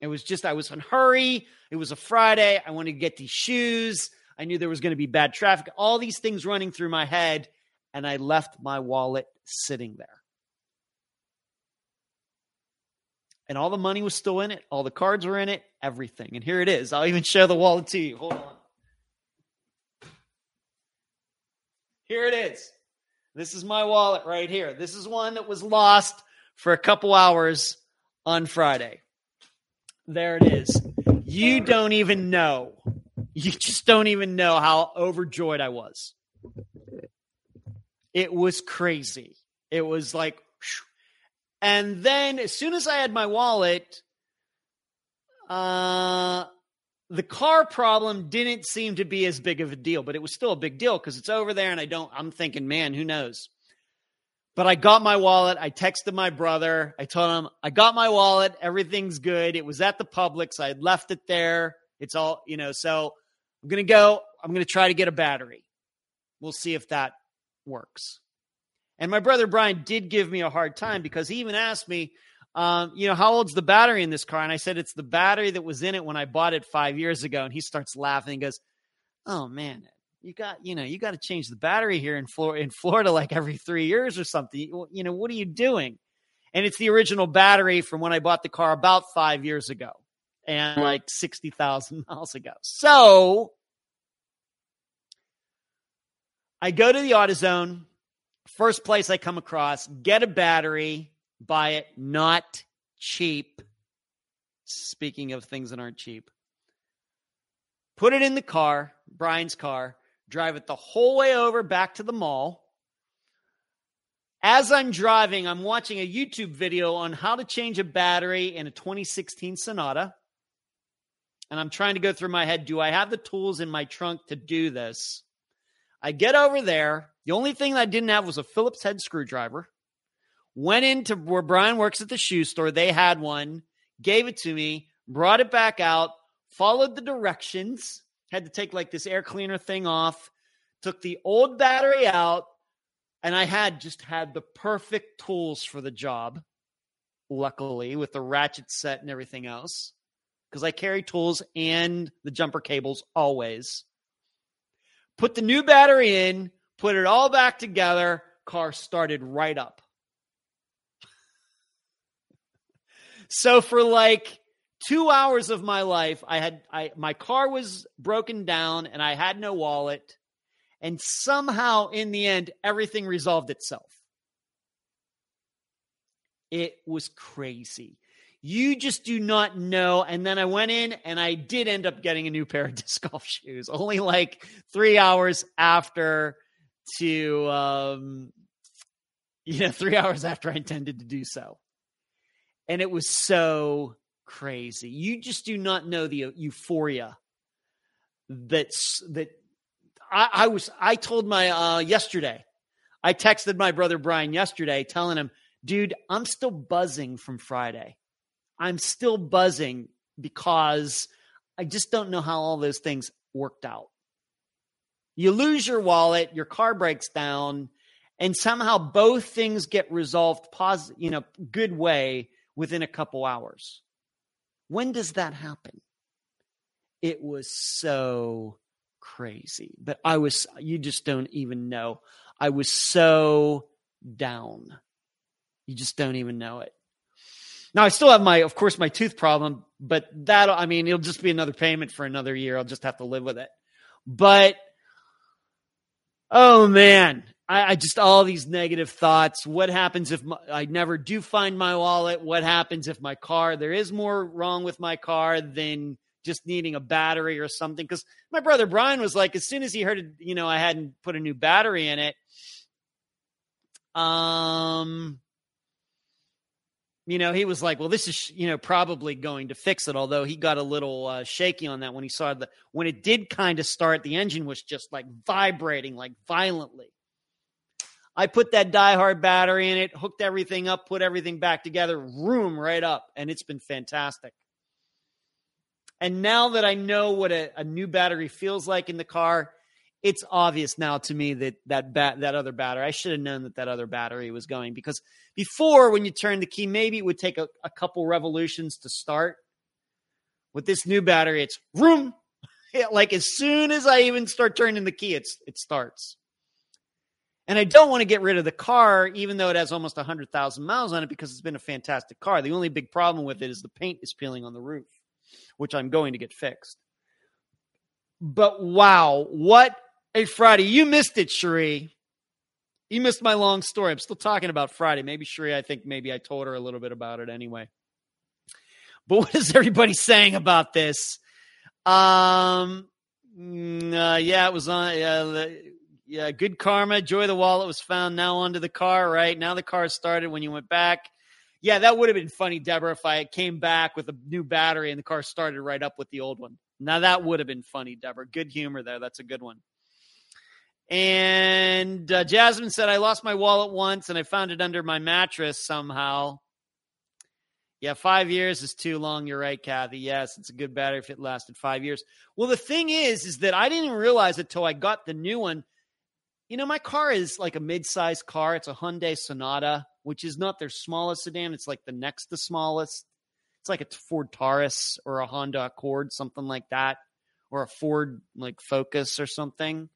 It was just, I was in a hurry. It was a Friday. I wanted to get these shoes. I knew there was going to be bad traffic, all these things running through my head. And I left my wallet sitting there. And all the money was still in it. All the cards were in it, everything. And here it is. I'll even show the wallet to you. Hold on. Here it is. This is my wallet right here. This is one that was lost for a couple hours on Friday. There it is. You don't even know. You just don't even know how overjoyed I was. It was crazy. It was like, and then as soon as I had my wallet, uh, the car problem didn't seem to be as big of a deal, but it was still a big deal because it's over there and I don't, I'm thinking, man, who knows? But I got my wallet. I texted my brother. I told him, I got my wallet. Everything's good. It was at the Publix. I had left it there. It's all, you know, so I'm going to go. I'm going to try to get a battery. We'll see if that works. And my brother Brian did give me a hard time because he even asked me, um, you know, how old's the battery in this car? And I said, it's the battery that was in it when I bought it five years ago. And he starts laughing and goes, oh man, you got, you know, you got to change the battery here in Florida, in Florida, like every three years or something. You know, what are you doing? And it's the original battery from when I bought the car about five years ago and like 60,000 <laughs> miles ago. So I go to the AutoZone, first place I come across, get a battery, buy it, not cheap. Speaking of things that aren't cheap, put it in the car, Brian's car, drive it the whole way over back to the mall. As I'm driving, I'm watching a YouTube video on how to change a battery in a 2016 Sonata. And I'm trying to go through my head do I have the tools in my trunk to do this? I get over there. The only thing I didn't have was a Phillips head screwdriver. Went into where Brian works at the shoe store. They had one, gave it to me, brought it back out, followed the directions, had to take like this air cleaner thing off, took the old battery out, and I had just had the perfect tools for the job, luckily, with the ratchet set and everything else, because I carry tools and the jumper cables always. Put the new battery in, put it all back together, car started right up. <laughs> so for like two hours of my life, I had I my car was broken down and I had no wallet. And somehow in the end, everything resolved itself. It was crazy. You just do not know. And then I went in and I did end up getting a new pair of <laughs> disc golf shoes, only like three hours after to, um, <laughs> you know, three hours after I intended to do so. And it was so crazy. You just do not know the euphoria that's that I, I was I told my uh yesterday. I texted my brother Brian yesterday telling him, dude, I'm still buzzing from Friday. I'm still buzzing because I just don't know how all those things worked out. You lose your wallet, your car breaks down, and somehow both things get resolved positive, you know, good way within a couple hours. When does that happen? It was so crazy, but I was, you just don't even know. I was so down. You just don't even know it. Now I still have my, of course, my tooth problem, but that I mean, it'll just be another payment for another year. I'll just have to live with it. But oh man, I, I just all these negative thoughts. What happens if my, I never do find my wallet? What happens if my car? There is more wrong with my car than just needing a battery or something. Because my brother Brian was like, as soon as he heard, it, you know, I hadn't put a new battery in it. Um, you know, he was like, well, this is, you know, probably going to fix it. Although he got a little uh, shaky on that when he saw the, when it did kind of start, the engine was just like vibrating like violently. I put that diehard battery in it, hooked everything up, put everything back together, room right up, and it's been fantastic. And now that I know what a, a new battery feels like in the car, it's obvious now to me that that bat, that other battery, I should have known that that other battery was going because before when you turn the key, maybe it would take a, a couple revolutions to start. With this new battery, it's room. <laughs> like as soon as I even start turning the key, it's it starts. And I don't want to get rid of the car, even though it has almost 100,000 miles on it, because it's been a fantastic car. The only big problem with it is the paint is peeling on the roof, which I'm going to get fixed. But wow, what Hey, Friday, you missed it, Cherie. You missed my long story. I'm still talking about Friday. Maybe Cherie, I think maybe I told her a little bit about it anyway. But <laughs> what is everybody saying about this? Um, mm, uh, yeah, it was on. Yeah, yeah, good karma. Joy the wallet was found now onto the car. Right now, the car started when you went back. Yeah, that would have been funny, Deborah, if I came back with a new battery and the car started right up with the old one. Now that would have been funny, Deborah. Good humor there. That's a good one. And uh, Jasmine said, I lost my wallet once and I found it under my mattress somehow. Yeah, five years is too long. You're right, Kathy. Yes, it's a good battery if it lasted five years. Well, the thing is, is that I didn't realize it till I got the new one. you know, my car is like a mid-sized car. It's a Hyundai Sonata, which is not their smallest sedan. It's like the next the smallest. It's like a Ford Taurus or a Honda Accord, something like that, or a Ford like Focus or something.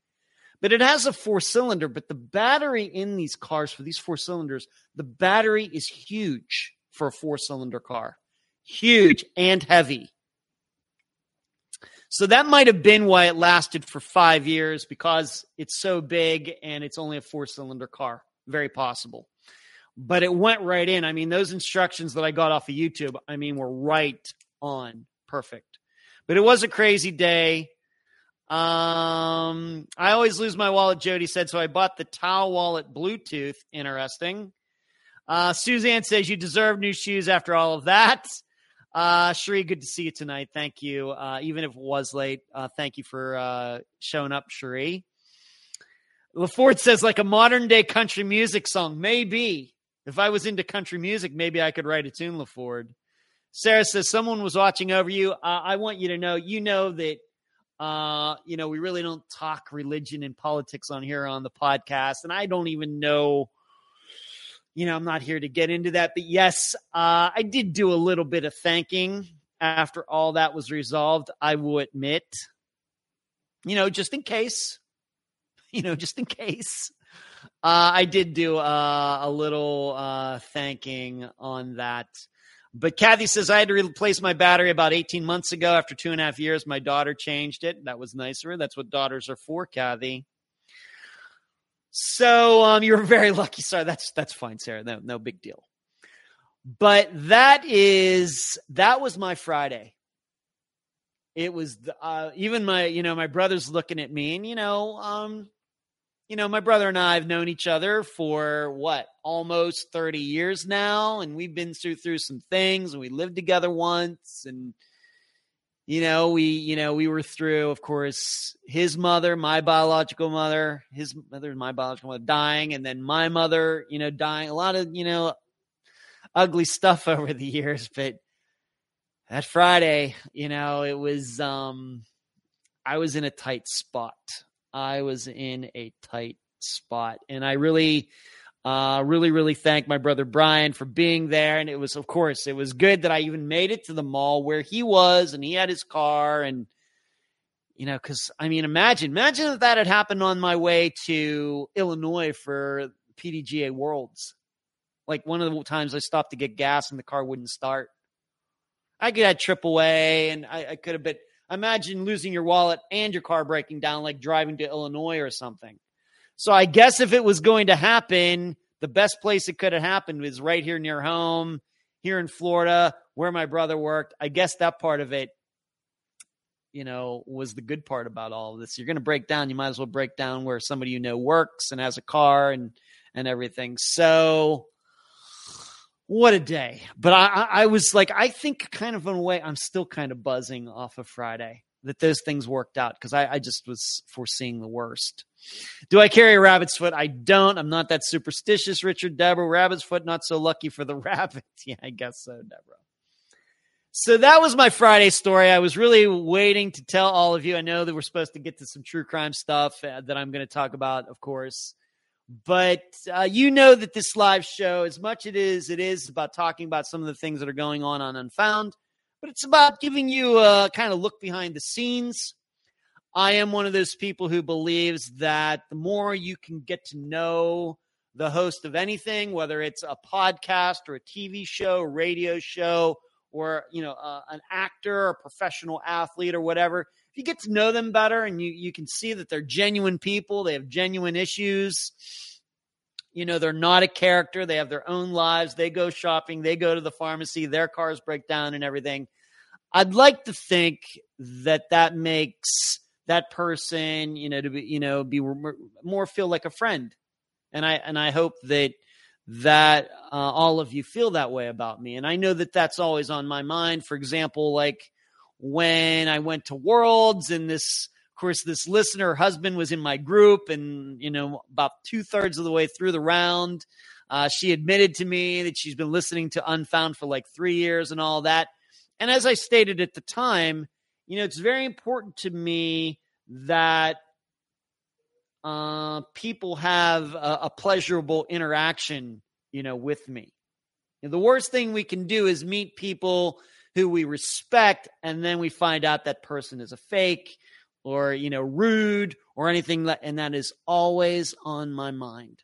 But it has a four cylinder, but the battery in these cars for these four cylinders, the battery is huge for a four cylinder car. Huge and heavy. So that might have been why it lasted for five years because it's so big and it's only a four cylinder car. Very possible. But it went right in. I mean, those instructions that I got off of YouTube, I mean, were right on. Perfect. But it was a crazy day. Um, I always lose my wallet, Jody said, so I bought the Tao wallet Bluetooth. Interesting. Uh, Suzanne says you deserve new shoes after all of that. Uh, Sheree, good to see you tonight. Thank you. Uh, even if it was late, uh, thank you for uh, showing up, Sheree. LaFord says, like a modern day country music song. Maybe. If I was into country music, maybe I could write a tune, LaFord. Sarah says, someone was watching over you. Uh, I want you to know, you know that, uh, you know, we really don't talk religion and politics on here on the podcast. And I don't even know you know, I'm not here to get into that, but yes, uh, I did do a little bit of thanking after all that was resolved. I will admit, you know, just in case, you know, just in case, uh, I did do uh, a little uh, thanking on that. But Kathy says I had to replace my battery about 18 months ago. After two and a half years, my daughter changed it. That was nicer. That's what daughters are for, Kathy. So um, you're very <laughs> lucky. Sorry, that's that's fine, Sarah. No, no big deal. But that is that was my Friday. It was uh, even my you know my brother's looking at me, and you know um, you know my brother and I have known each other for what almost thirty years now, and we've been through through some things, and we lived together once, and you know we you know we were through of course his mother my biological mother his mother my biological mother dying and then my mother you know dying a lot of you know ugly stuff <laughs> over the years but that friday you know it was um i was in a tight spot i was in a tight spot and i really uh, really, really thank my brother Brian for being there. And it was, of course, it was good that I even made it to the mall where he was and he had his car. And, you know, because I mean, imagine, imagine if that had happened on my way to Illinois for PDGA Worlds. Like one of the times I stopped to get gas and the car wouldn't start. I could have trip away and I, I could have been, imagine losing your wallet and your car breaking down, like driving to Illinois or something. So I guess if it was going to happen, the best place it could have happened was right here near home, here in Florida, where my brother worked. I guess that part of it, you know, was the good part about all of this. You're going to break down, you might as well break down where somebody you know works and has a car and and everything. So what a day. But I, I was like, I think kind of in a way, I'm still kind of buzzing off of Friday that those things worked out because I, I, just was foreseeing the worst. Do I carry a rabbit's foot? I don't. I'm not that superstitious, Richard Deborah. Rabbit's foot, not so lucky for the <laughs> rabbit. Yeah, I guess so, Deborah. So that was my Friday story. I was really waiting to tell all of you. I know that we're supposed to get to some true crime stuff uh, that I'm going to talk about, of course. But uh, you know that this live show, as much as it is, it is about talking about some of the things that are going on on Unfound but it's about giving you a kind of look behind the scenes. I am one of those people who believes that the more you can get to know the host of anything, whether it's a podcast or a TV show, radio show, or you know uh, an actor, a professional athlete, or whatever, you get to know them better and you you can see that they're genuine people, they have genuine issues. You know, they're not a character. They have their own lives. They go shopping. They go to the pharmacy. Their cars break down and everything. I'd like to think that that makes that person, you know, to be, you know, be more feel like a friend. And I, and I hope that, that uh, all of you feel that way about me. And I know that that's always on my mind. For example, like when I went to Worlds and this, of course, this listener husband was in my group and, you know, about two thirds of the way through the round, uh, she admitted to me that she's been listening to Unfound for like three years and all that. And as I stated at the time, you know, it's very important to me that uh, people have a, a, pleasurable interaction, you know, with me. The worst thing we can do is meet people who we respect, and then we find out that person is a fake or you know rude or anything that, and that is always on my mind.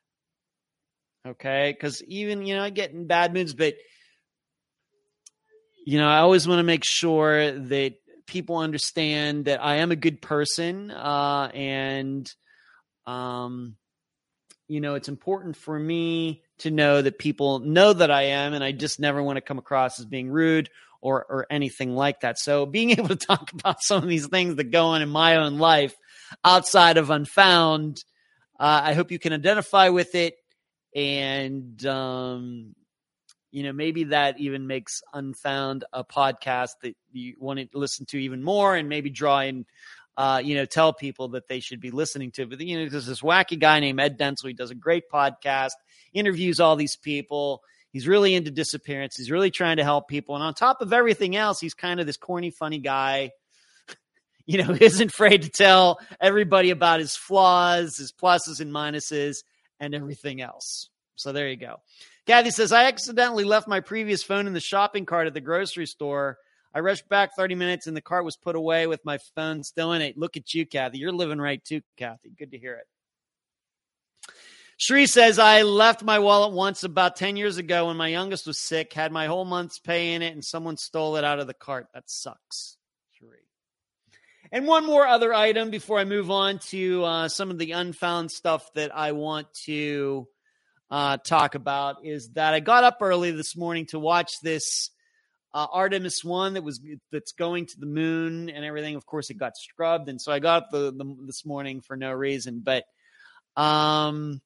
Okay, because even you know I get in bad moods, but you know I always want to make sure that people understand that I am a good person, uh, and um, you know, it's important for me to know that people know that I am, and I just never want to come across as being rude or or anything like that. So being <laughs> able to talk about some of these things that go on in my own life outside of Unfound, uh, I hope you can identify with it, and um, you know maybe that even makes Unfound a podcast that you want to listen to even more, and maybe draw in uh, you know, tell people that they should be listening to. But, you know, there's this wacky guy named Ed Dentzel. He does a great podcast, interviews all these people. He's really into disappearance. He's really trying to help people. And on top of everything else, he's kind of this corny, funny guy. <laughs> You know, <laughs> isn't afraid to tell everybody about his flaws, his pluses and minuses, and everything else. So there you go. Kathy says, I accidentally left my previous phone in the shopping cart at the grocery store I rushed back 30 minutes and the cart was put away with my phone still in it. Look at you, Kathy. You're living right too, Kathy. Good to hear it. Shree says, I left my wallet once about 10 years ago when my youngest was sick, had my whole month's pay in it, and someone stole it out of the cart. That sucks. Shree. And one more other item before I move on to uh, some of the unfound stuff that I want to uh, talk about is that I got up early this morning to watch this uh, Artemis one that was that's going to the moon and everything. Of course, it got scrubbed, and so I got up the, the this morning for no reason. But um,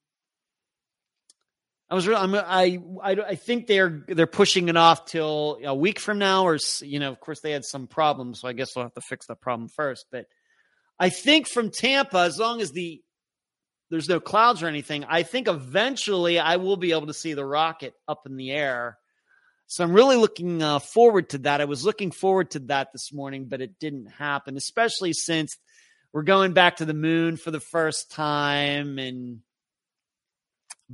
I was I'm, I, I I think they're they're pushing it off till a week from now, or you know, of course, they had some problems, so I guess they'll have to fix the problem first. But I think from Tampa, as long as the there's no clouds or anything, I think eventually I will be able to see the rocket up in the air so I'm really looking uh, forward to that. I was looking forward to that this morning, but it didn't happen, especially since we're going back to the moon for the first time and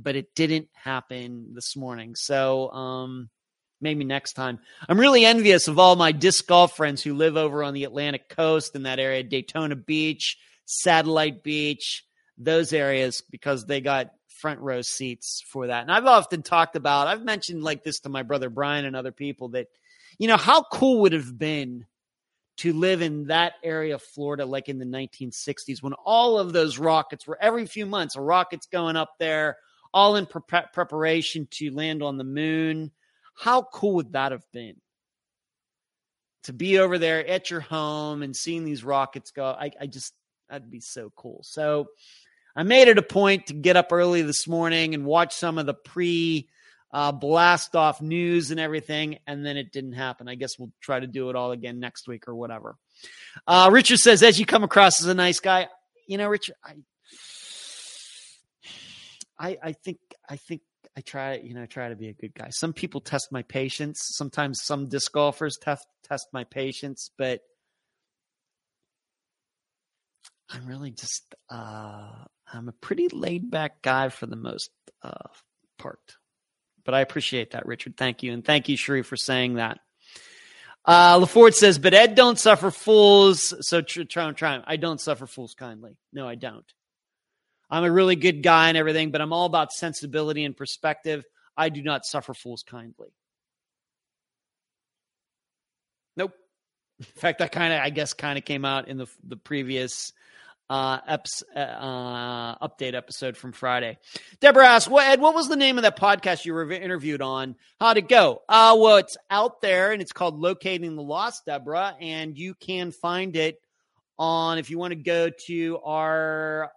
but it didn't happen this morning. So um maybe next time. I'm really envious of all my disc golf friends who live over on the Atlantic coast in that area, Daytona Beach, Satellite Beach, those areas because they got front row seats for that. And I've often talked about, I've mentioned like this to my brother Brian and other people that, you know, how cool would have been to live in that area of Florida like in the 1960s when all of those rockets were every few months, a rocket's going up there, all in pre- preparation to land on the moon. How cool would that have been? To be over there at your home and seeing these rockets go, I, I just, that'd be so cool. So, I made it a point to get up early this morning and watch some of the pre uh, blast off news and everything, and then it didn't happen. I guess we'll try to do it all again next week or whatever. Uh, Richard says, as you come across as a nice guy, you know, Richard, I, I, I think, I think I try, you know, I try to be a good guy. Some people test my patience. Sometimes some disc golfers test test my patience, but I'm really just uh, I'm a pretty laid back guy for the most uh, part. But I appreciate that, Richard. Thank you. And thank you, Sheree, for saying that. Uh, LaFord says, but Ed don't suffer fools. So try, try, I don't suffer fools kindly. No, I don't. I'm a really good guy and everything, but I'm all about sensibility and perspective. I do not suffer fools kindly. Nope. <laughs> In fact, that kind of, I guess, kind of came out in the the previous uh, eps, uh, update episode from Friday. Deborah asks, well, Ed, what was the name of that podcast you were interviewed on? How'd it go? Uh, well, it's out there and it's called Locating the Lost, Deborah, and you can find it on, if you want to go to our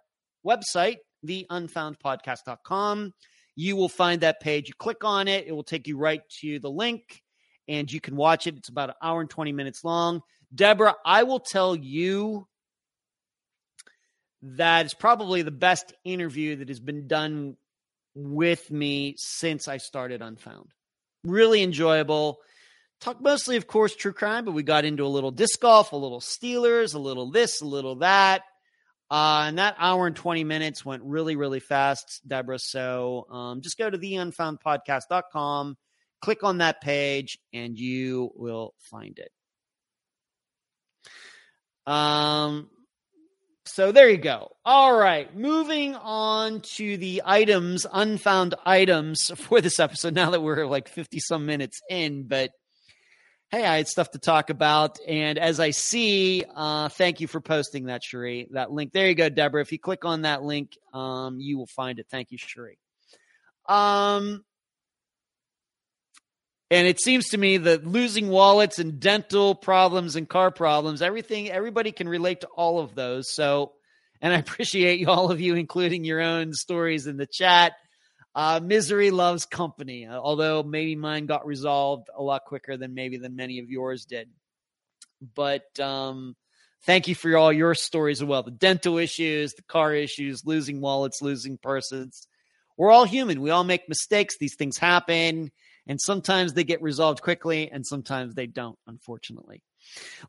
website, theunfoundpodcast.com, you will find that page. You click on it, it will take you right to the link and you can watch it. It's about an hour and 20 minutes long. Deborah, I will tell you that is probably the best interview that has been done with me since I started Unfound. Really enjoyable. Talk mostly, of course, true crime, but we got into a little disc golf, a little Steelers, a little this, a little that. Uh, and that hour and 20 minutes went really, really fast, Deborah. So um, just go to theunfoundpodcast.com, click on that page, and you will find it. Um, so there you go. All right, moving on to the items, unfound items <laughs> for this episode. Now that we're like 50 some minutes in, but hey, I had stuff to talk about. And as I see, uh, thank you for posting that, Cherie. That link. There you go, Deborah. If you click on that link, um, you will find it. Thank you, Cherie. Um, and it seems to me that losing wallets and dental problems and car problems, everything, everybody can relate to all of those. So, and I <laughs> appreciate all of you, including your own stories in the chat. Uh, misery loves company, uh, although maybe mine got resolved a lot quicker than maybe than many of yours did. But um, thank you for all your stories as well. The dental issues, the car issues, losing wallets, losing persons. We're all human. We all make mistakes. These things happen. And sometimes they get resolved quickly, and sometimes they don't, unfortunately.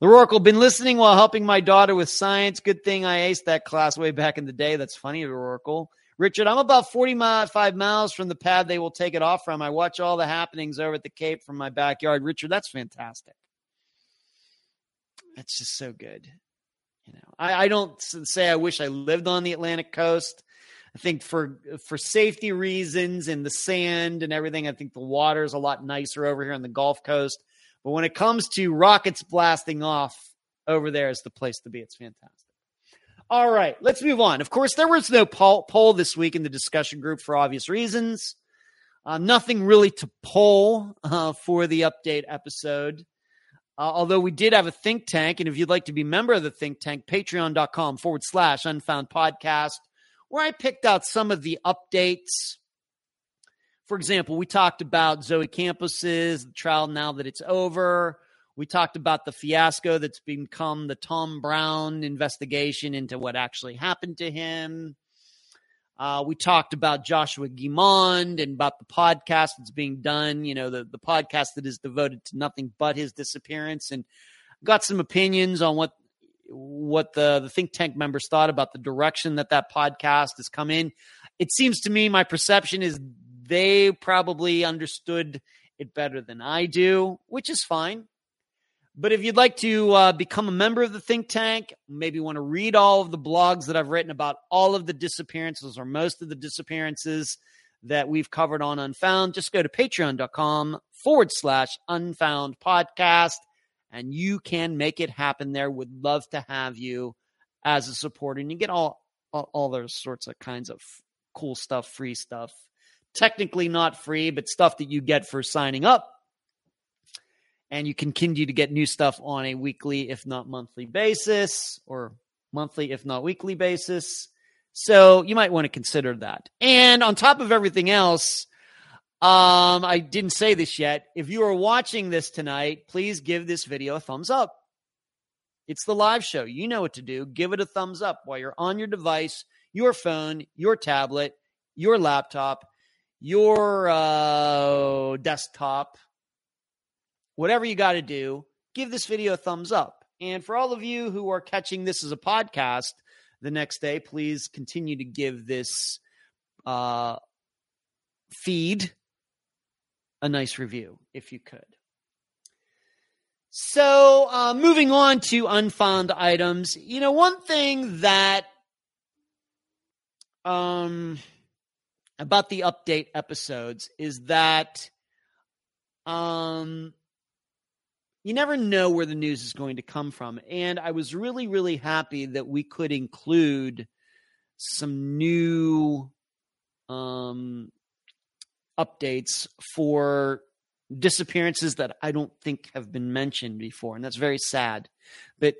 Oracle, been listening while helping my daughter with science. Good thing I aced that class way back in the day. That's funny, Oracle. Richard, I'm about 45 miles from the pad they will take it off from. I watch all the happenings over at the Cape from my backyard. Richard, that's fantastic. That's just so good. You know, I, I don't say I wish I lived on the Atlantic coast. I think for for safety reasons and the sand and everything, I think the water is a lot nicer over here on the Gulf Coast. But when it comes to rockets blasting off, over there is the place to be. It's fantastic. All right, let's move on. Of course, there was no poll, poll this week in the discussion group for obvious reasons. Uh, nothing really to poll uh, for the update episode. Uh, although we did have a think tank, and if you'd like to be a member of the think tank, patreon.com forward slash unfound podcast where I picked out some of the updates. For example, we talked about Zoe Campos's the trial now that it's over. We talked about the fiasco that's become the Tom Brown investigation into what actually happened to him. Uh, we talked about Joshua Guimond and about the podcast that's being done, you know, the, the podcast that is devoted to nothing but his disappearance, and got some opinions on what what the, the think tank members thought about the direction that that podcast has come in. It seems to me, my perception is they probably understood it better than I do, which is fine. But if you'd like to uh, become a member of the think tank, maybe want to read all of the blogs that I've written about all of the disappearances or most of the disappearances that we've covered on Unfound, just go to patreon.com forward slash unfound podcast and you can make it happen there. Would love to have you as a supporter. And you get all, all, all those sorts of kinds of cool stuff, free stuff. Technically not free, but stuff that you get for signing up. And you continue to get new stuff on a weekly, if not monthly basis, or monthly, if not weekly basis. So you might want to consider that. And on top of everything else, um, I didn't say this yet. If you are watching this tonight, please give this video a thumbs up. It's the live show. You know what to do. Give it a thumbs up while you're on your device, your phone, your tablet, your laptop, your uh, desktop, whatever you got to do. Give this video a thumbs up. And for all of you who are catching this as a podcast the next day, please continue to give this uh, feed a nice review if you could. So, uh, moving on to unfound items, you know, one thing that um, about the update episodes is that um, you never know where the news is going to come from. And I was really, really happy that we could include some new um, updates for disappearances that I don't think have been mentioned before. And that's very sad. But,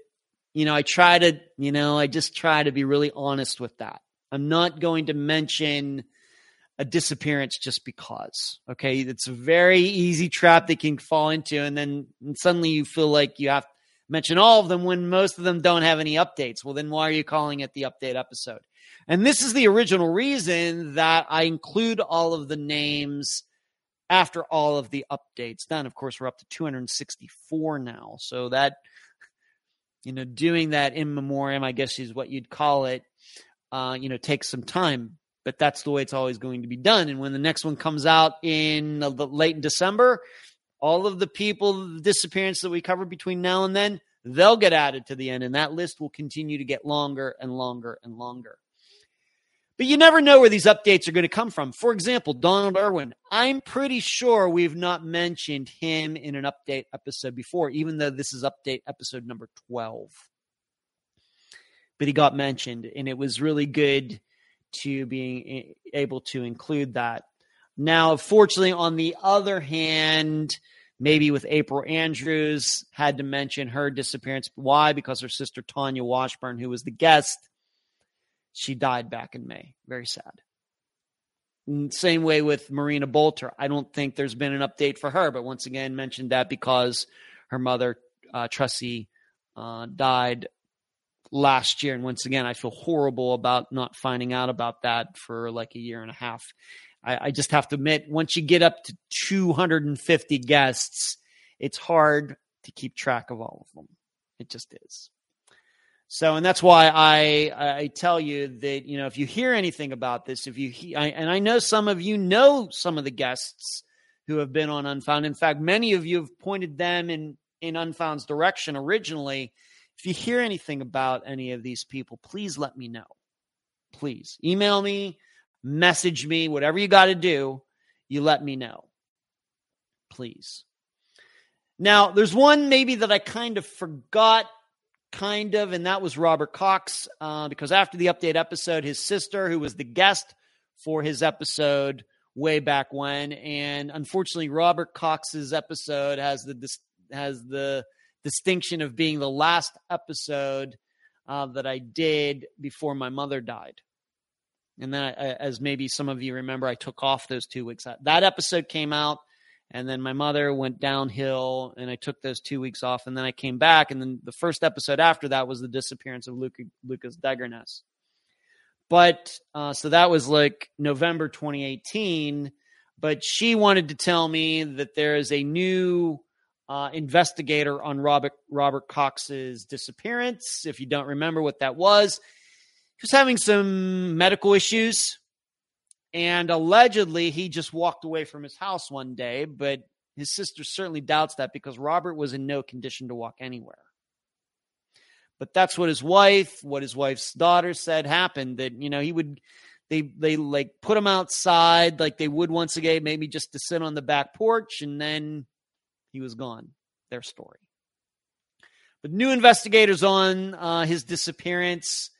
you know, I try to, you know, I just try to be really honest with that. I'm not going to mention a disappearance just because. Okay. It's a very easy trap they can fall into. And then suddenly you feel like you have to mention all of them when most of them don't have any updates. Well, then why are you calling it the update episode? And this is the original reason that I include all of the names after all of the updates done. Of course, we're up to 264 now. So that you know, doing that in memoriam, I guess is what you'd call it, uh, you know, takes some time. But that's the way it's always going to be done. And when the next one comes out in late December, all of the people, disappearance that we covered between now and then, they'll get added to the end, and that list will continue to get longer and longer and longer. But you never know where these updates are going to come from. For example, Donald Irwin. I'm pretty sure we've not mentioned him in an update episode before, even though this is update episode number 12. But he got mentioned, and it was really good to being able to include that. Now, fortunately, on the other hand, maybe with April Andrews, had to mention her disappearance. Why? Because her sister Tanya Washburn, who was the guest, she died back in May. Very sad. Same way with Marina Bolter. I don't think there's been an update for her, but once again, mentioned that because her mother, uh, Tressie, uh, died last year. And once again, I feel horrible about not finding out about that for like a year and a half. I, I just have to admit, once you get up to 250 guests, it's hard to keep track of all of them. It just is. So, and that's why I I tell you that you know if you hear anything about this, if you I, and I know some of you know some of the guests who have been on Unfound. In fact, many of you have pointed them in in Unfound's direction originally. If you hear anything about any of these people, please let me know. Please email me, message me, whatever you got to do, you let me know. Please. Now, there's one maybe that I kind of forgot, kind of, and that was Robert Cox, uh, because after the update episode, his sister, who was the guest for his episode way back when, and unfortunately, Robert Cox's episode has the has the distinction of being the last episode uh, that I did before my mother died. And then, as maybe some of you remember, I took off those two weeks. That episode came out, and then my mother went downhill, and I took those two weeks off, and then I came back, and then the first episode after that was the disappearance of Luca, Lucas Degerness. But uh, so that was like November 2018. But she wanted to tell me that there is a new uh, investigator on Robert Robert Cox's disappearance. If you don't remember what that was, he was having some medical issues. And allegedly, he just walked away from his house one day, but his sister certainly doubts that because Robert was in no condition to walk anywhere. But that's what his wife, what his wife's daughter said happened that, you know, he would, they, they like put him outside like they would once again, maybe just to sit on the back porch, and then he was gone. Their story. But new investigators on uh, his disappearance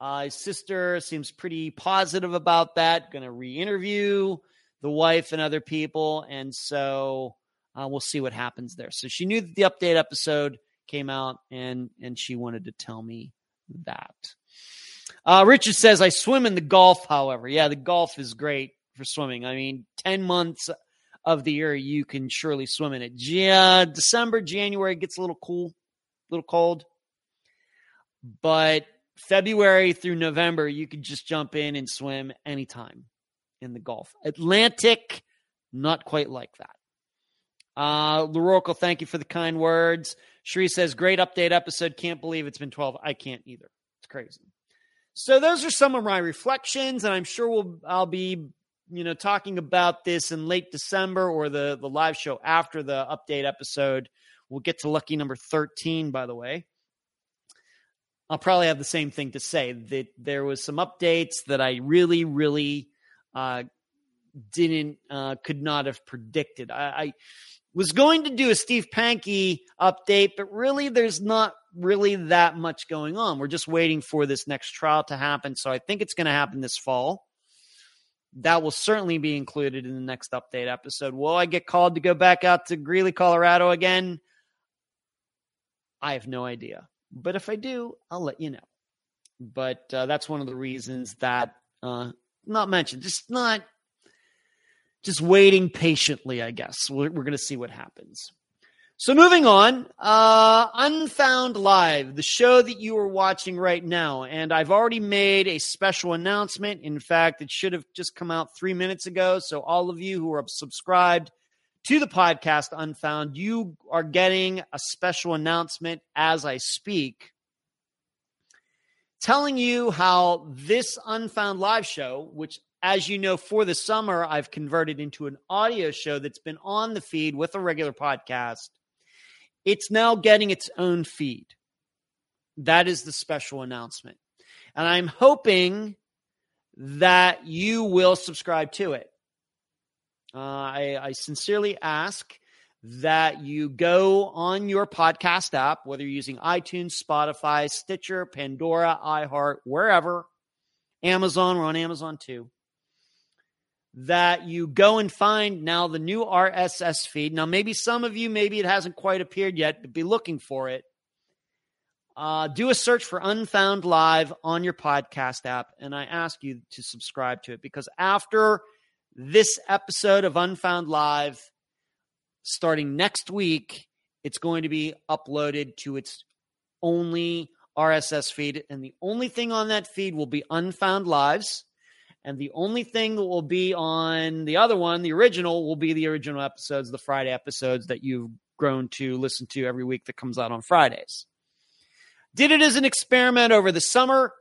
uh, his sister seems pretty positive about that. Going to re-interview the wife and other people, and so uh, we'll see what happens there. So she knew that the update episode came out, and and she wanted to tell me that. Uh, Richard says, "I swim in the Gulf." However, yeah, the Gulf is great for swimming. I mean, ten months of the year you can surely swim in it. Yeah, December, January gets a little cool, a little cold, but February through November, you could just jump in and swim anytime in the Gulf. Atlantic, not quite like that. Uh, Lorocal, thank you for the kind words. Sheree says, great update episode. Can't believe it's been 12. I can't either. It's crazy. So those are some of my reflections, and I'm sure we'll I'll be you know talking about this in late December or the the live show after the update episode. We'll get to lucky number 13, by the way. I'll probably have the same thing to say that there was some updates that I really, really uh, didn't uh, could not have predicted. I, I, was going to do a Steve Pankey update, but really, there's not really that much going on. We're just waiting for this next trial to happen, so I think it's going to happen this fall. That will certainly be included in the next update episode. Will I get called to go back out to Greeley, Colorado again? I have no idea. But if I do, I'll let you know. But uh, that's one of the reasons that uh, not mentioned, just not just waiting patiently. I guess we're, we're going to see what happens. So moving on, uh, Unfound Live, the show that you are watching right now, and I've already made a special announcement. In fact, it should have just come out three minutes ago. So all of you who are subscribed to the podcast Unfound, you are getting a special announcement as I speak telling you how this Unfound live show, which as you know, for the summer, I've converted into an audio show that's been on the feed with a regular podcast. It's now getting its own feed. That is the special announcement. And I'm hoping that you will subscribe to it. Uh, I, I sincerely ask that you go on your podcast app, whether you're using iTunes, Spotify, Stitcher, Pandora, iHeart, wherever, Amazon, we're on Amazon too, that you go and find now the new RSS feed. Now, maybe some of you, maybe it hasn't quite appeared yet, but be looking for it. Uh, do a search for Unfound Live on your podcast app, and I ask you to subscribe to it because after this episode of Unfound Live, starting next week, it's going to be uploaded to its only RSS feed. And the only thing on that feed will be Unfound Lives. And the only thing that will be on the other one, the original, will be the original episodes, the Friday episodes that you've grown to listen to every week that comes out on Fridays. Did it as an experiment over the summer.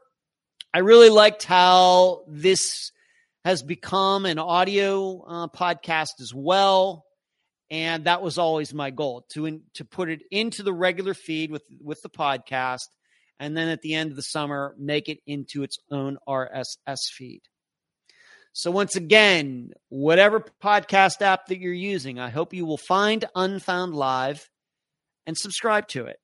I really liked how this has become an audio uh, podcast as well and that was always my goal to in, to put it into the regular feed with with the podcast and then at the end of the summer make it into its own RSS feed. So once again, whatever podcast app that you're using, I hope you will find Unfound Live and subscribe to it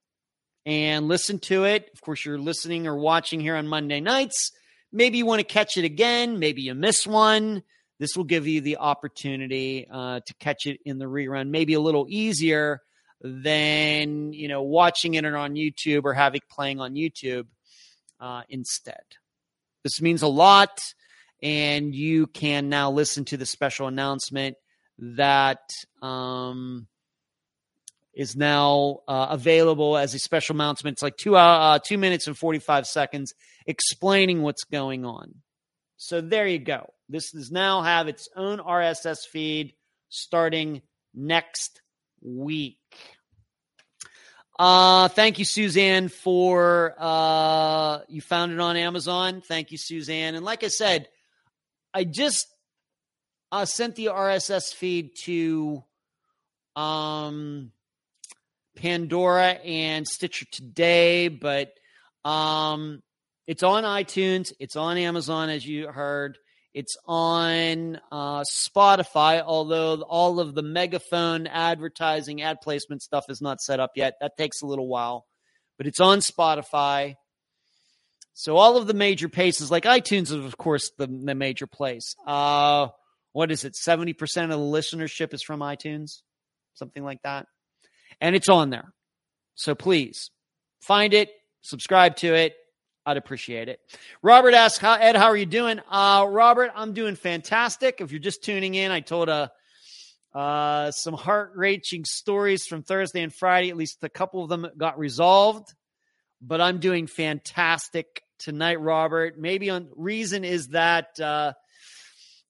and listen to it. Of course, you're listening or watching here on Monday nights. Maybe you want to catch it again, maybe you miss one this will give you the opportunity uh, to catch it in the rerun, maybe a little easier than you know watching it on YouTube or having playing on YouTube uh, instead. This means a lot, and you can now listen to the special announcement that um, is now uh, available as a special announcement. It's like two uh, two minutes and forty five seconds explaining what's going on. So there you go. This does now have its own RSS feed starting next week. Uh, thank you, Suzanne, for uh, you found it on Amazon. Thank you, Suzanne. And like I said, I just uh, sent the RSS feed to um, Pandora and Stitcher today, but um, it's on iTunes. It's on Amazon, as you heard. It's on uh, Spotify, although all of the megaphone advertising, ad placement stuff is not set up yet. That takes a little while, but it's on Spotify. So all of the major places, like iTunes, is of course the, the major place. Uh, what is it? Seventy percent of the listenership is from iTunes, something like that, and it's on there. So please find it, subscribe to it, I'd appreciate it. Robert asks, how, Ed, how are you doing? Uh, Robert, I'm doing fantastic. If you're just tuning in, I told uh, uh, some heart wrenching stories from Thursday and Friday. At least a couple of them got resolved, but I'm doing fantastic tonight, Robert. Maybe on reason is that uh,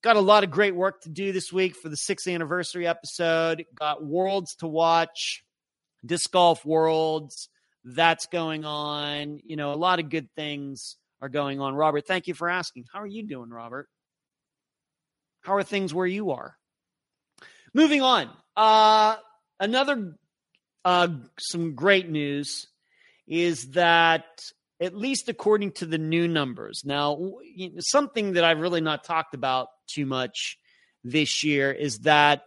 got a lot of great work to do this week for the sixth anniversary episode. Got worlds to watch, disc golf worlds that's going on. You know, a lot of good things are going on. Robert, thank you for asking. How are you doing, Robert? How are things where you are? Moving on. Uh, another uh, some great news is that at least according to the new numbers. Now, something that I've really not talked about too much this year is that,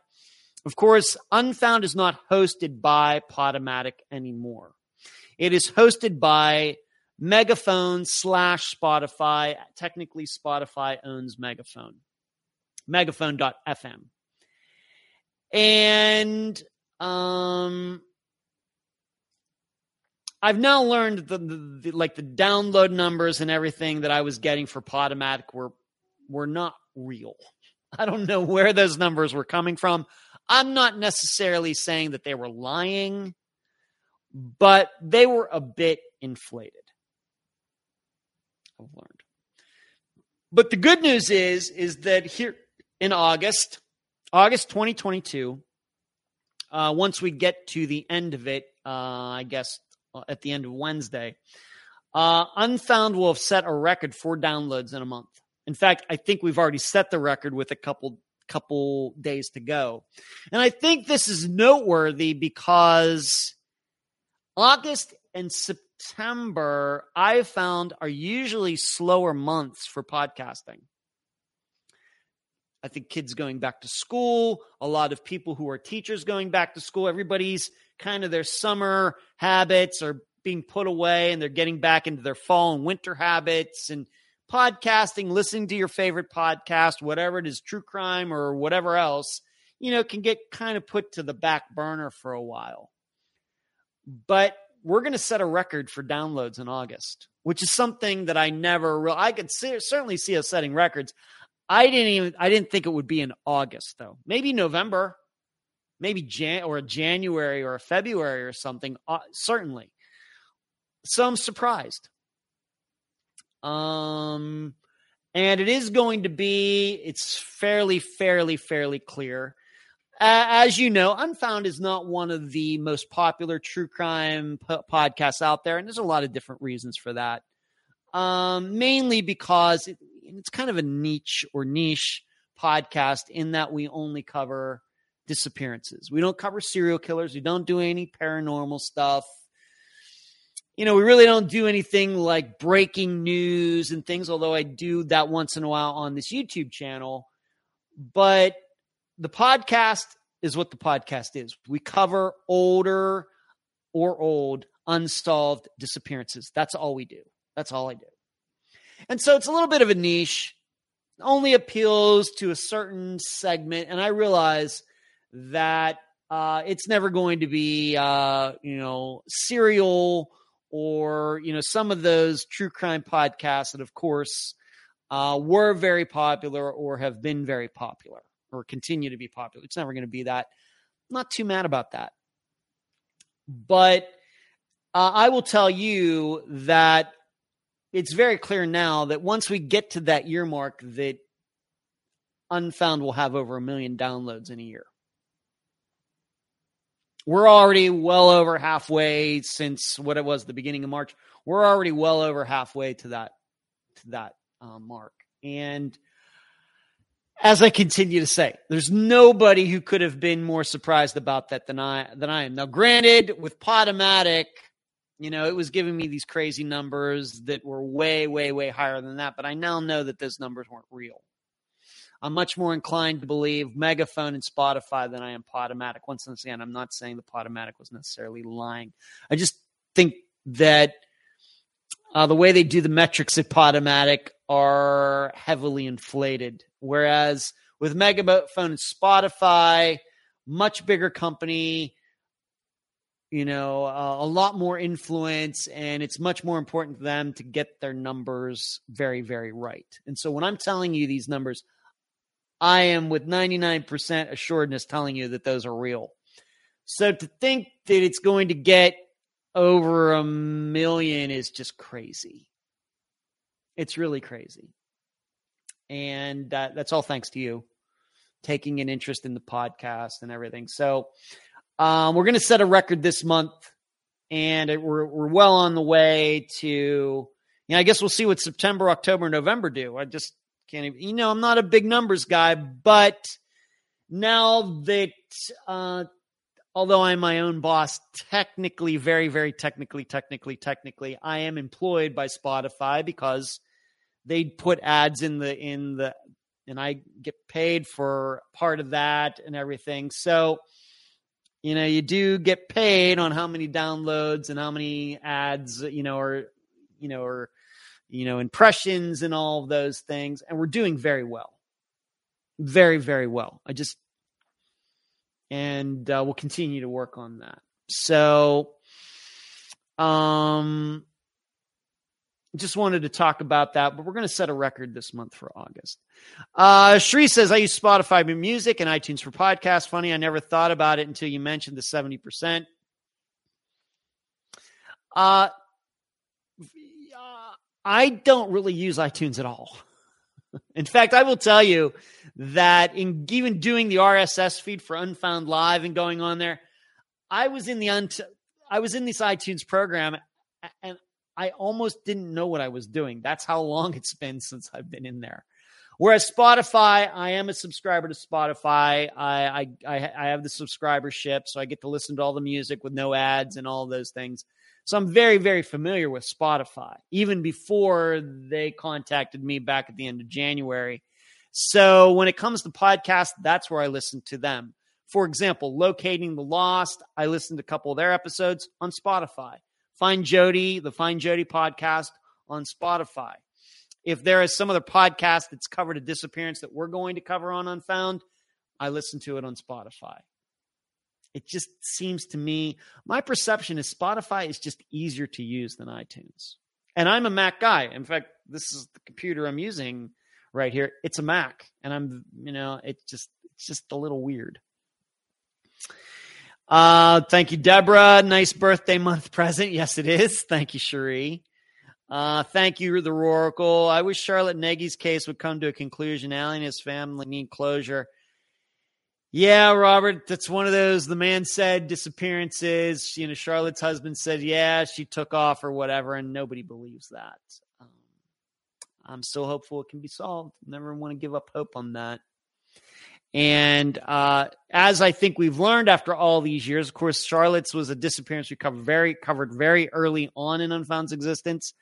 of course, Unfound is not hosted by Podomatic anymore. It is hosted by Megaphone slash Spotify. Technically, Spotify owns Megaphone, megaphone.fm. And um, I've now learned the, the, the, like the download numbers and everything that I was getting for Podomatic were were not real. <laughs> I don't know where those numbers were coming from. I'm not necessarily saying that they were lying but they were a bit inflated. I've learned. But the good news is is that here in August, August 2022, uh, once we get to the end of it, uh, I guess at the end of Wednesday, uh, Unfound will have set a record for downloads in a month. In fact, I think we've already set the record with a couple couple days to go. And I think this is noteworthy because August and September, I found, are usually slower months for podcasting. I think kids going back to school, a lot of people who are teachers going back to school, everybody's kind of their summer habits are being put away and they're getting back into their fall and winter habits and podcasting, listening to your favorite podcast, whatever it is, true crime or whatever else, you know, can get kind of put to the back burner for a while. But we're going to set a record for downloads in August, which is something that I never really, I could see, certainly see us setting records. I didn't even, I didn't think it would be in August though. Maybe November, maybe Jan or a January or a February or something. Uh, certainly. So I'm surprised. Um, and it is going to be, it's fairly, fairly, fairly clear. Uh, as you know, Unfound is not one of the most popular true crime podcasts out there, and there's a lot of different reasons for that. Um, mainly because it, it's kind of a niche or niche podcast in that we only cover disappearances. We don't cover serial killers. We don't do any paranormal stuff you know, we really don't do anything like breaking news and things, although I do that once in a while on this YouTube channel. But the podcast is what the podcast is. We cover older or old unsolved disappearances. That's all we do. That's all I do. And so it's a little bit of a niche, only appeals to a certain segment. And I realize that uh, it's never going to be, uh, you know, serial or you know some of those true crime podcasts that of course uh, were very popular or have been very popular or continue to be popular. It's never going to be that. I'm not too mad about that. But uh, i will tell you that it's very clear now that once we get to that year mark that unfound will have over a million downloads in a year we're already well over halfway since what it was the beginning of March. We're already well over halfway to that to that uh, mark. And as I continue to say, there's nobody who could have been more surprised about that than I than I am. Now, granted, with Podomatic, you know, it was giving me these crazy numbers that were way, way, way higher than that. But I now know that those numbers weren't real. I'm much more inclined to believe Megaphone and Spotify than I am Podomatic. Once again, I'm not saying the Podomatic was necessarily lying. I just think that uh, the way they do the metrics at Podomatic are heavily inflated, whereas with Megaphone and Spotify, much bigger company, you know, uh, a lot more influence, and it's much more important to them to get their numbers very, very right. And so when I'm telling you these numbers, I am with 99% assuredness telling you that those are real. So to think that it's going to get over a million is just crazy. It's really crazy. And uh, that's all thanks to you taking an interest in the podcast and everything. So um, we're going to set a record this month, and it, we're we're well on the way to. You know, I guess we'll see what September, October, November do. I just can't even, you know, I'm not a big numbers guy, but now that, uh, although I'm my own boss, technically, very, very technically, technically, technically, I am employed by Spotify because they put ads in the, in the, and I get paid for part of that and everything. So, you know, you do get paid on how many downloads and how many ads, you know, or, you know, or, you know, impressions and all of those things. And we're doing very well. Very, very well. I just, and uh, we'll continue to work on that. So, um, just wanted to talk about that, but we're going to set a record this month for August. Uh, Shree says, I use Spotify for music and iTunes for podcasts. Funny, I never thought about it until you mentioned the 70%. Uh, I don't really use iTunes at all. In fact, I will tell you that in even doing the RSS feed for Unfound Live and going on there, I was in the unt- I was in this iTunes program and I almost didn't know what I was doing. That's how long it's been since I've been in there. Whereas Spotify, I am a subscriber to Spotify. I, I I have the subscribership, so I get to listen to all the music with no ads and all those things. So I'm very very familiar with Spotify, even before they contacted me back at the end of January. So when it comes to podcasts, that's where I listen to them. For example, locating the lost, I listened to a couple of their episodes on Spotify. Find Jodi, the Find Jodi podcast on Spotify. If there is some other podcast that's covered a disappearance that we're going to cover on Unfound, I listen to it on Spotify. It just seems to me, my perception is Spotify is just easier to use than iTunes. And I'm a Mac guy. In fact, this is the computer I'm using right here. It's a Mac. And I'm, you know, it's just it's just a little weird. Uh, thank you, Deborah. Nice birthday month <laughs> present. Yes, it is. Thank you, Cherie. Uh, thank you, the Oracle. I wish Charlotte Nagy's case would come to a conclusion. Allie and his family need closure. Yeah, Robert, that's one of those. The man said disappearances. You know, Charlotte's husband said, yeah, she took off or whatever, and nobody believes that. Um, I'm so hopeful it can be solved. Never want to give up hope on that. And uh, as I think we've learned after all these years, of course, Charlotte's was a disappearance we covered very covered very early on in Unfound's existence.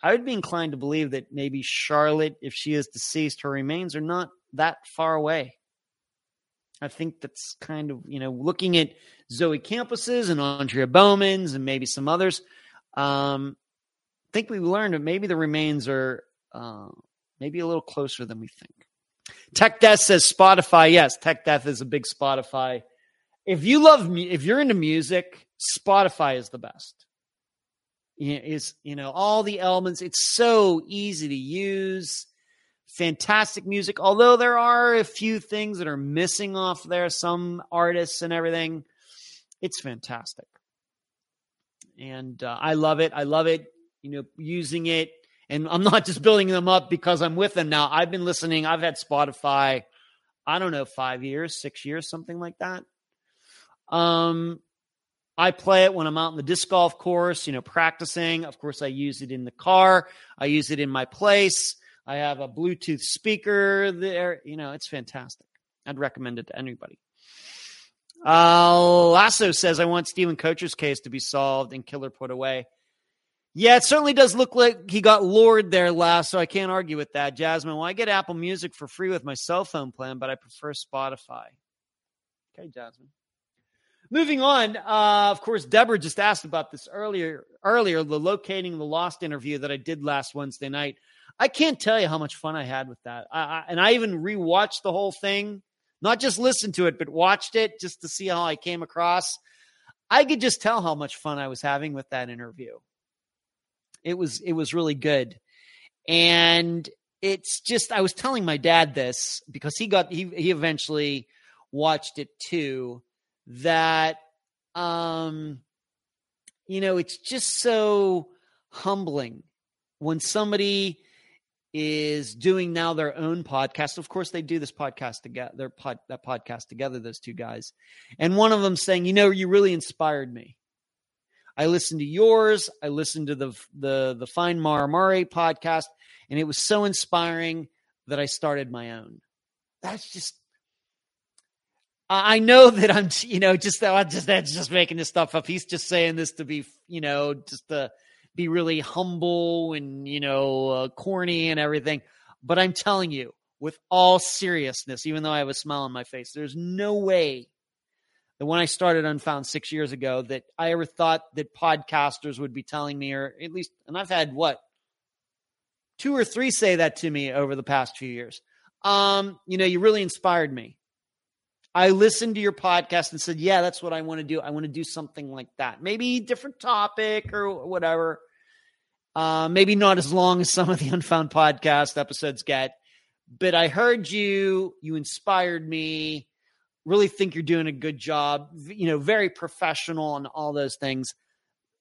I would be inclined to believe that maybe Charlotte, if she is deceased, her remains are not that far away. I think that's kind of you know looking at Zoe Campos's and Andrea Bowman's and maybe some others. Um, I think we've learned that maybe the remains are uh, maybe a little closer than we think. Tech Death says Spotify. Yes, Tech Death is a big Spotify. If you love, if you're into music, Spotify is the best. Is you know all the elements. It's so easy to use. Fantastic music. Although there are a few things that are missing off there, some artists and everything. It's fantastic, and uh, I love it. I love it. You know, using it and I'm not just building them up because I'm with them now. I've been listening. I've had Spotify, I don't know, five years, six years, something like that. Um, I play it when I'm out in the disc golf course, you know, practicing. Of course, I use it in the car. I use it in my place. I have a Bluetooth speaker there. You know, it's fantastic. I'd recommend it to anybody. Uh, Lasso says, I want Steven Koecher's case to be solved and Killer put away. Yeah, it certainly does look like he got lured there last, so I can't argue with that. Jasmine, well, I get Apple Music for free with my cell phone plan, but I prefer Spotify. Okay, Jasmine. Moving on, uh, of course, Deborah just asked about this earlier. Earlier, the locating the lost interview that I did last Wednesday night. I can't tell you how much fun I had with that. I, I, and I even rewatched the whole thing, not just listened to it, but watched it just to see how I came across. I could just tell how much fun I was having with that interview. It was it was really good. And it's just I was telling my dad this because he got he he eventually watched it too that um you know it's just so humbling when somebody is doing now their own podcast. Of course, they do this podcast together, their pod, that podcast together, those two guys. And one of them saying, you know, you really inspired me. I listened to yours. I listened to the the the Find Maura Murray podcast, and it was so inspiring that I started my own. That's just. I know that I'm, <laughs> you know, just that just that's just making this stuff up. He's just saying this to be, you know, just to be really humble and you know uh, corny and everything. But I'm telling you, with all seriousness, even though I have a smile on my face, there's no way that when I started Unfound six years ago, that I ever thought that podcasters would be telling me, or at least, and I've had what two or three say that to me over the past few years. Um, you know, you really inspired me. I listened to your podcast and said, yeah, that's what I want to do. I want to do something like that. Maybe different topic or whatever. Uh, maybe not as long as some of the Unfound podcast episodes get, but I heard you. You inspired me really think you're doing a good job, you know, very professional and all those things.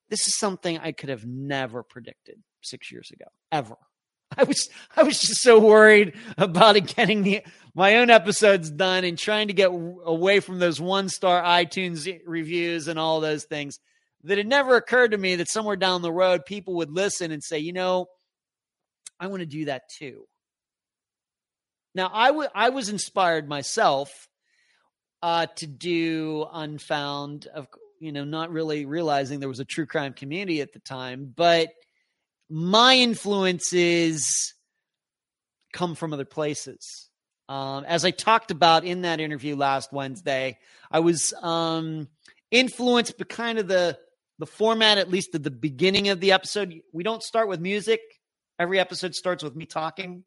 This is something I could have never predicted six years ago, ever. <laughs> I was I was just so worried about it getting the my own episodes done and trying to get away from those one star iTunes reviews and all those things that it never occurred to me that somewhere down the road people would listen and say, you know, I want to do that too. Now I, w- I was inspired myself uh, to do Unfound, of you know, not really realizing there was a true crime community at the time, but my influences come from other places. Um, as I talked about in that interview last Wednesday, I was um, influenced by kind of the the format, at least at the beginning of the episode. We don't start with music. Every episode starts with me talking.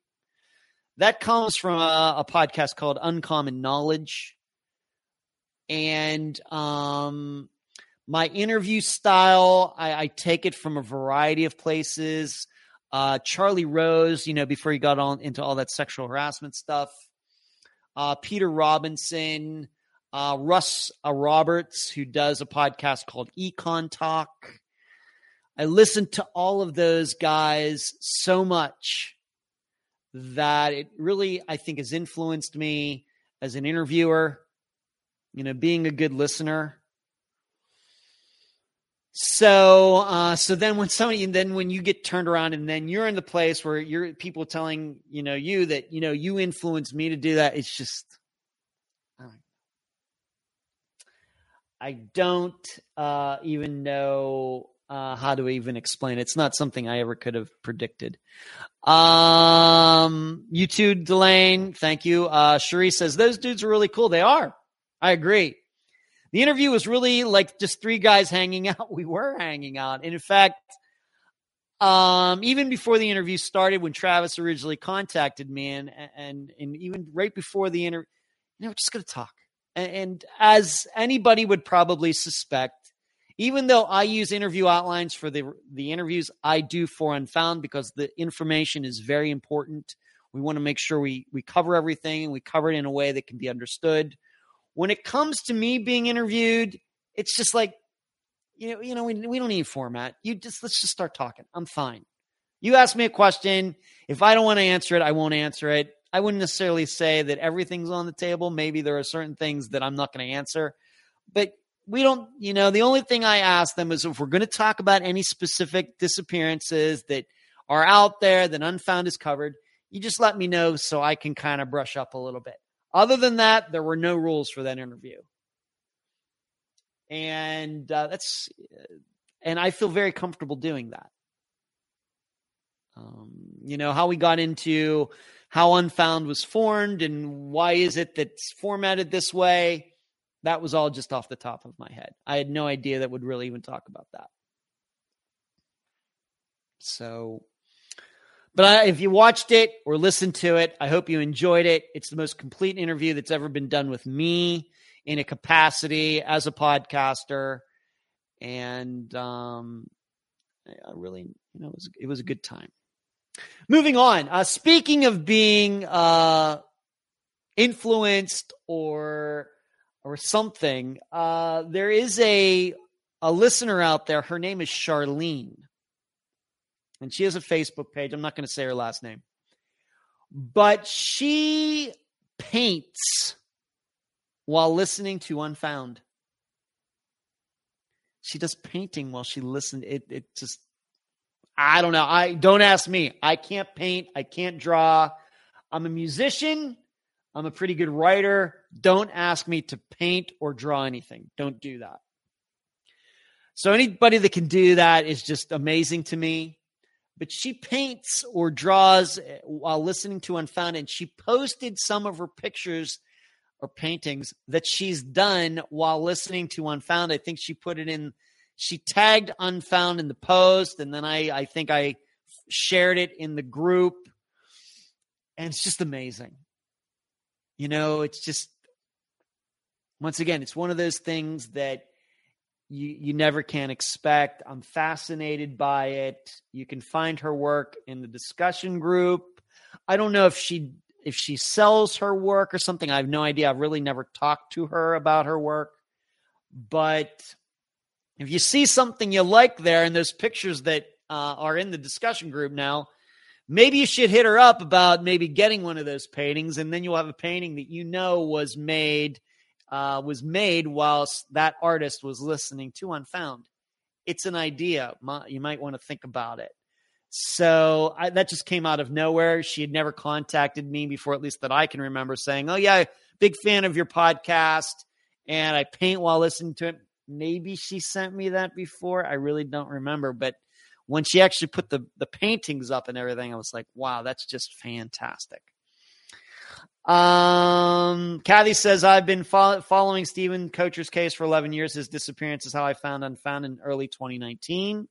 That comes from a, a podcast called Uncommon Knowledge, and um, my interview style, I, I, take it from a variety of places. Uh, Charlie Rose, you know, before he got on into all that sexual harassment stuff. Uh, Peter Robinson, uh, Russ uh, Roberts, who does a podcast called EconTalk. I listened to all of those guys so much that it really, I think, has influenced me as an interviewer, you know, being a good listener. So, uh, so then when somebody, then when you get turned around, and then you're in the place where you're people telling you know you that you know you influenced me to do that, it's just, I don't uh, even know uh, how to even explain it. It's not something I ever could have predicted. Um, you too, Delane. Thank you. Uh, Cherie says those dudes are really cool. They are. I agree. The interview was really like just three guys hanging <laughs> out. We were hanging out. And in fact, um, even before the interview started, when Travis originally contacted me, and and and even right before the interview, you know, just gonna talk. And, and as anybody would probably suspect, even though I use interview outlines for the the interviews I do for Unfound because the information is very important. We want to make sure we we cover everything and we cover it in a way that can be understood. When it comes to me being interviewed, it's just like, you know, you know, we, we don't need format. You just let's just start talking. I'm fine. You ask me a question. If I don't want to answer it, I won't answer it. I wouldn't necessarily say that everything's on the table. Maybe there are certain things that I'm not going to answer, but we don't, you know, the only thing I ask them is if we're going to talk about any specific disappearances that are out there that Unfound is covered, you just let me know so I can kind of brush up a little bit. Other than that, there were no rules for that interview. And uh, that's, and I feel very comfortable doing that. Um, you know, how we got into how Unfound was formed and why is it that's formatted this way. That was all just off the top of my head. I had no idea that would really even talk about that. So but I, if you watched it or listened to it, I hope you enjoyed it. It's the most complete interview that's ever been done with me in a capacity as a podcaster, and um, I really, you know, it was it was a good time. Moving on. Uh, speaking of being uh, influenced or or something, uh, there is a a listener out there. Her name is Charlene and she has a Facebook page. I'm not going to say her last name, but she paints while listening to Unfound. She does painting while she listens. It it just I don't know. I don't ask me. I can't paint. I can't draw. I'm a musician. I'm a pretty good writer. Don't ask me to paint or draw anything. Don't do that. So anybody that can do that is just amazing to me but she paints or draws while listening to Unfound, and she posted some of her pictures or paintings that she's done while listening to Unfound. I think she put it in, she tagged Unfound in the post, and then I, I think I shared it in the group. And it's just amazing. You know, it's just, once again, it's one of those things that you you never can expect. I'm fascinated by it. You can find her work in the discussion group. I don't know if she if she sells her work or something. I have no idea. I've really never talked to her about her work. But if you see something you like there and those pictures that uh, are in the discussion group now, maybe you should hit her up about maybe getting one of those paintings, and then you'll have a painting that you know was made uh, was made whilst that artist was listening to Unfound. It's an idea. You might want to think about it. So I, that just came out of nowhere. She had never contacted me before, at least that I can remember, saying, "Oh yeah, big fan of your podcast, and I paint while listening to it." Maybe she sent me that before. I really don't remember, but when she actually put the the paintings up and everything, I was like, "Wow, that's just fantastic." Um, Kathy says, I've been fo- following Steven Koecher's case for 11 years. His disappearance is how I found Unfound in early 2019.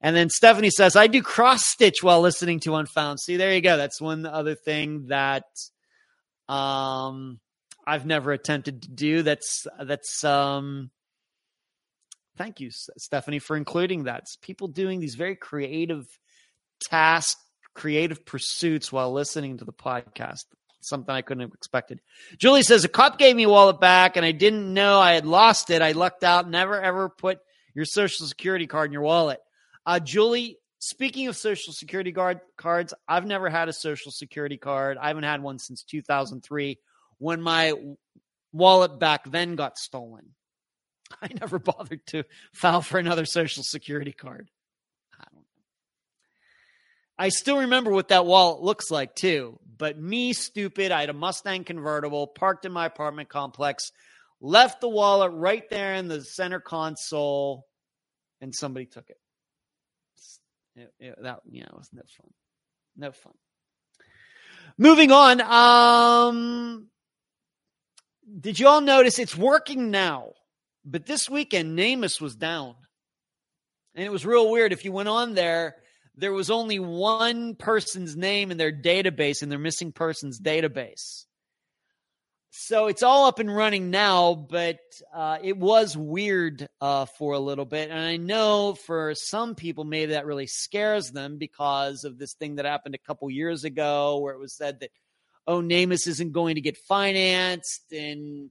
And then Stephanie says, I do cross stitch while listening to Unfound. See, there you go. That's one other thing that um, I've never attempted to do. That's, that's, um, thank you, Stephanie, for including that. It's people doing these very creative tasks, creative pursuits while listening to the podcast something I couldn't have expected. Julie says a cop gave me a wallet back and I didn't know I had lost it. I lucked out. Never ever put your social security card in your wallet. Uh, Julie, speaking of social security guard cards, I've never had a social security card. I haven't had one since 2003 when my wallet back then got stolen. <laughs> I never bothered to file for another social security card. I still remember what that wallet looks like too. But me, stupid, I had a Mustang convertible parked in my apartment complex, left the wallet right there in the center console, and somebody took it. it, it that know, was no fun. No fun. Moving on. Um, did you all notice it's working now? But this weekend, NamUs was down. And it was real weird. If you went on there, there was only one person's name in their database in their missing persons database. So it's all up and running now, but uh, it was weird uh, for a little bit. And I know for some people, maybe that really scares them because of this thing that happened a couple years ago where it was said that, oh, NamUs isn't going to get financed and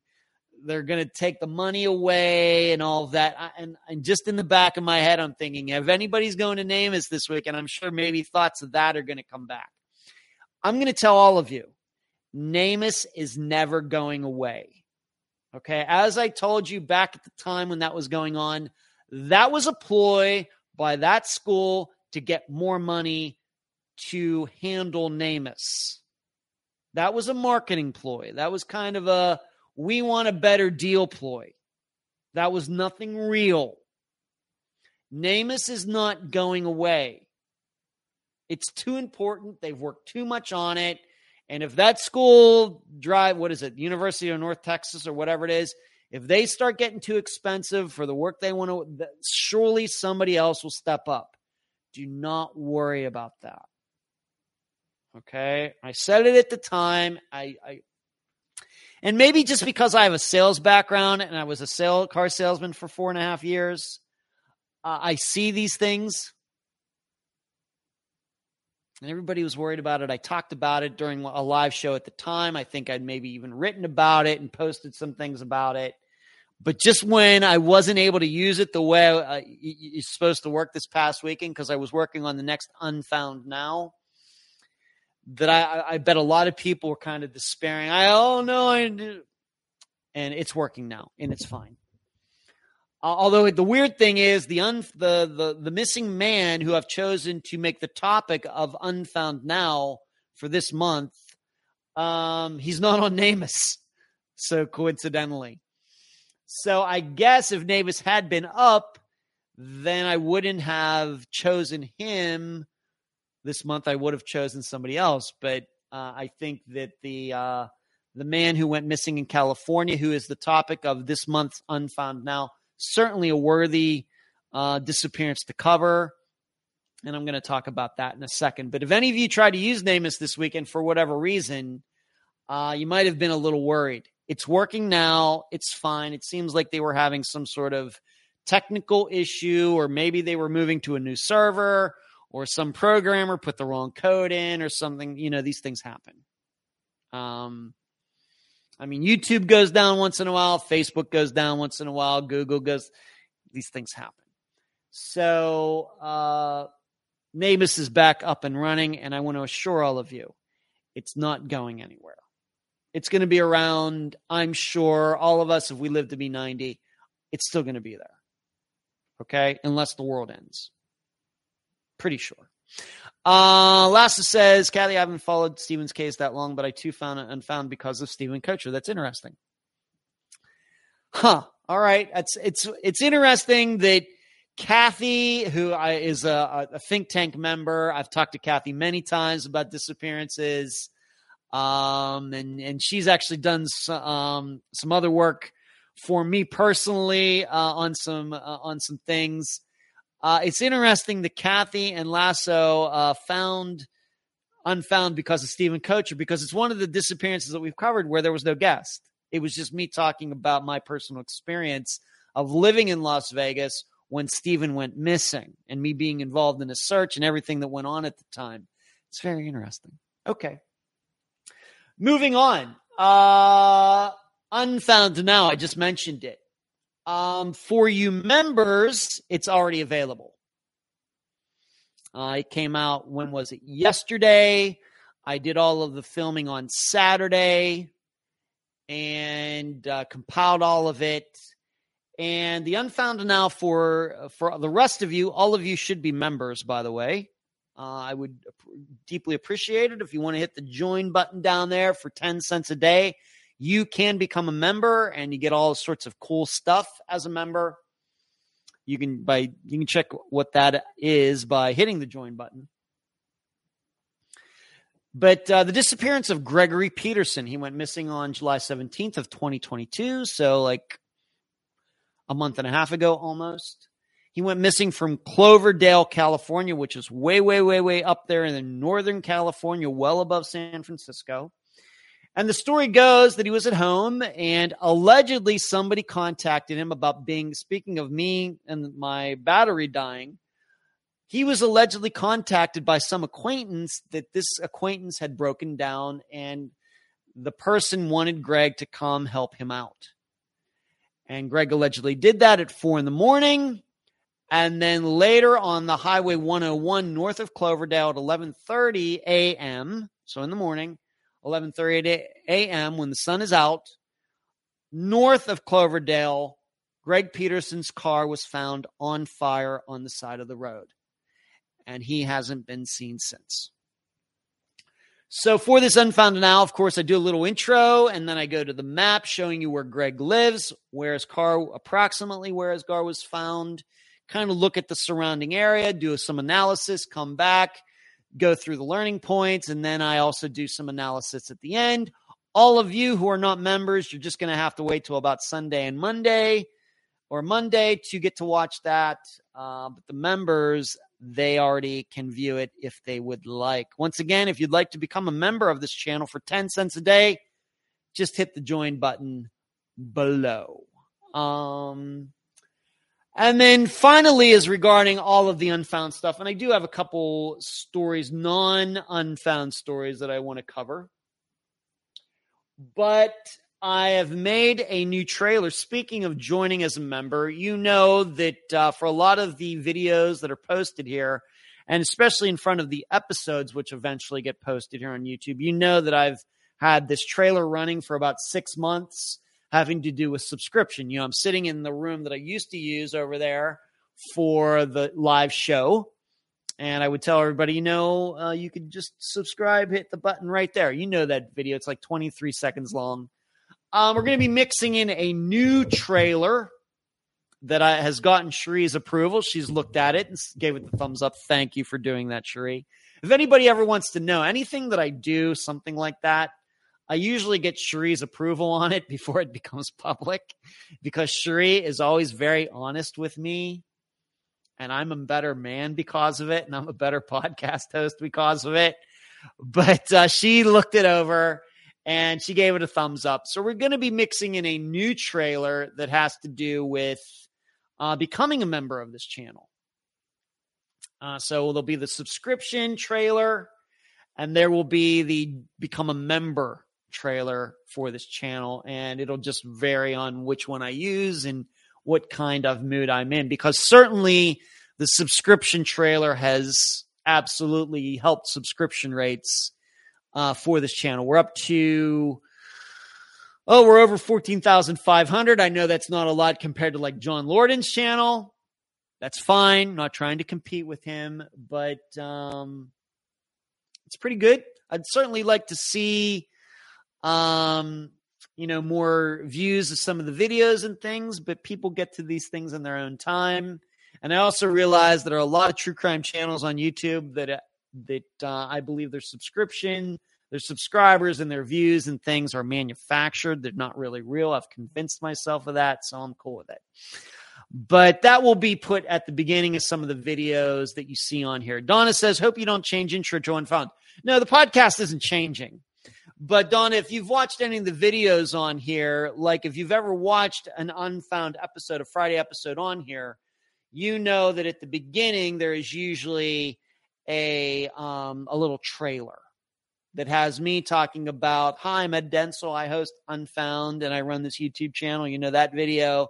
they're going to take the money away and all of that. And, and just in the back of my head, I'm thinking, if anybody's going to NamUs this week, and I'm sure maybe thoughts of that are going to come back. I'm going to tell all of you, NamUs is never going away. Okay. As I told you back at the time when that was going on, that was a ploy by that school to get more money to handle NamUs. That was a marketing ploy. That was kind of a we want a better deal ploy. That was nothing real. NamUs is not going away. It's too important. They've worked too much on it. And if that school drive, what is it, University of North Texas or whatever it is, if they start getting too expensive for the work they want to, surely somebody else will step up. Do not worry about that. Okay. I said it at the time. I, I and maybe just because I have a sales background and I was a sale car salesman for four and a half years, uh, I see these things. And everybody was worried about it. I talked about it during a live show at the time. I think I'd maybe even written about it and posted some things about it. But just when I wasn't able to use it the way uh, it's supposed to work this past weekend, because I was working on the next Unfound Now, that I, I bet a lot of people were kind of despairing. I oh no, I and it's working now, and it's fine. Although the weird thing is the un the, the the missing man who I've chosen to make the topic of Unfound Now for this month, um, he's not on NamUs, <laughs> so coincidentally. So I guess if NamUs had been up, then I wouldn't have chosen him this month I would have chosen somebody else. But uh, I think that the uh, the man who went missing in California, who is the topic of this month's Unfound Now, certainly a worthy uh, disappearance to cover. And I'm going to talk about that in a second. But if any of you tried to use NamUs this weekend for whatever reason, uh, you might have been a little worried. It's working now. It's fine. It seems like they were having some sort of technical issue, or maybe they were moving to a new server, or some programmer put the wrong code in or something. You know, these things happen. Um, I mean, YouTube goes down once in a while, Facebook goes down once in a while, Google goes, these things happen. So, uh, is back up and running, and I want to assure all of you, it's not going anywhere. It's going to be around, I'm sure, all of us, if we live to be 90, it's still going to be there. Okay? Unless the world ends. Pretty sure. Uh, Lassa says, Kathy, I haven't followed Steven's case that long, but I too found it unfound because of Steven Koecher. That's interesting. Huh. All right. It's, it's, it's interesting that Kathy, who is a, a think tank member, I've talked to Kathy many times about disappearances. Um, and, and she's actually done some, um, some other work for me personally, uh, on some, uh, on some things. Uh, it's interesting that Kathy and Lasso uh, found unfound because of Steven Koecher, because it's one of the disappearances that we've covered where there was no guest. It was just me talking about my personal experience of living in Las Vegas when Steven went missing and me being involved in a search and everything that went on at the time. It's very interesting. Okay. Moving on. Uh, Unfound Now. I just mentioned it. Um, for you members, it's already available. Uh, it came out, when was it? Yesterday. I did all of the filming on Saturday and uh, compiled all of it. And the Unfound Now for for the rest of you, all of you should be members, by the way. Uh, I would deeply appreciate it if you want to hit the join button down there for 10 cents a day you can become a member and you get all sorts of cool stuff as a member. You can by you can check what that is by hitting the join button. But uh, the disappearance of Gregory Peterson, he went missing on July 17th of 2022, so like a month and a half ago almost. He went missing from Cloverdale, California, which is way, way, way, way up there in the northern California, well above San Francisco. And the story goes that he was at home and allegedly somebody contacted him about being, speaking of me and my battery dying, he was allegedly contacted by some acquaintance that this acquaintance had broken down and the person wanted Greg to come help him out. And Greg allegedly did that at four in the morning. And then later on the Highway 101 north of Cloverdale at 11:30 a.m., so in the morning, 11:30 a.m. when the sun is out, north of Cloverdale, Greg Peterson's car was found on fire on the side of the road, and he hasn't been seen since. So for this unfound now, of course, I do a little intro and then I go to the map showing you where Greg lives, where his car approximately where his car was found, kind of look at the surrounding area, do some analysis, come back, go through the learning points, and then I also do some analysis at the end. All of you who are not members, you're just going to have to wait till about Sunday and Monday or Monday to get to watch that. Uh, but the members, they already can view it if they would like. Once again, if you'd like to become a member of this channel for 10 cents a day, just hit the join button below. Um, and then finally is regarding all of the unfound stuff. And I do have a couple stories, non unfound stories that I want to cover. But I have made a new trailer. Speaking of joining as a member, you know that uh, for a lot of the videos that are posted here, and especially in front of the episodes, which eventually get posted here on YouTube, you know that I've had this trailer running for about six months having to do with subscription. You know, I'm sitting in the room that I used to use over there for the live show. And I would tell everybody, you know, uh, you could just subscribe, hit the button right there. You know that video, it's like 23 seconds long. Um, we're going to be mixing in a new trailer that I, has gotten Cherie's approval. She's looked at it and gave it the thumbs up. Thank you for doing that, Cherie. If anybody ever wants to know anything that I do, something like that, I usually get Cherie's approval on it before it <laughs> becomes public because Cherie is always very honest with me. And I'm a better man because of it. And I'm a better <laughs> podcast host because of it. But uh, she looked it over and she gave it a thumbs up. So we're going to be mixing in a new trailer that has to do with uh, becoming a member of this channel. Uh, so there'll be the subscription trailer, and there will be the become a member trailer for this channel, and it'll just vary on which one I use and what kind of mood I'm in. Because certainly the subscription trailer has absolutely helped subscription rates uh, for this channel. We're up to oh, we're over fourteen thousand five hundred. I know that's not a lot compared to like John Lordan's channel. That's fine. not trying to compete with him, but um, it's pretty good. I'd certainly like to see um, you know, more views of some of the videos and things, but people get to these things in their own time. And I also realize there are a lot of true crime channels on YouTube that uh, that uh, I believe their subscription, their subscribers, and their views and things are manufactured. They're not really real. I've convinced myself of that, so I'm cool with it. But that will be put at the beginning of some of the videos that you see on here. Donna says, "Hope you don't change intro to unfound." No, the podcast isn't changing. But Donna, if you've watched any of the videos on here, like if you've ever watched an unfound episode, a Friday episode on here, you know that at the beginning there is usually a um, a little trailer that has me talking about, "Hi, I'm Ed Denzel. I host Unfound, and I run this YouTube channel." You know that video.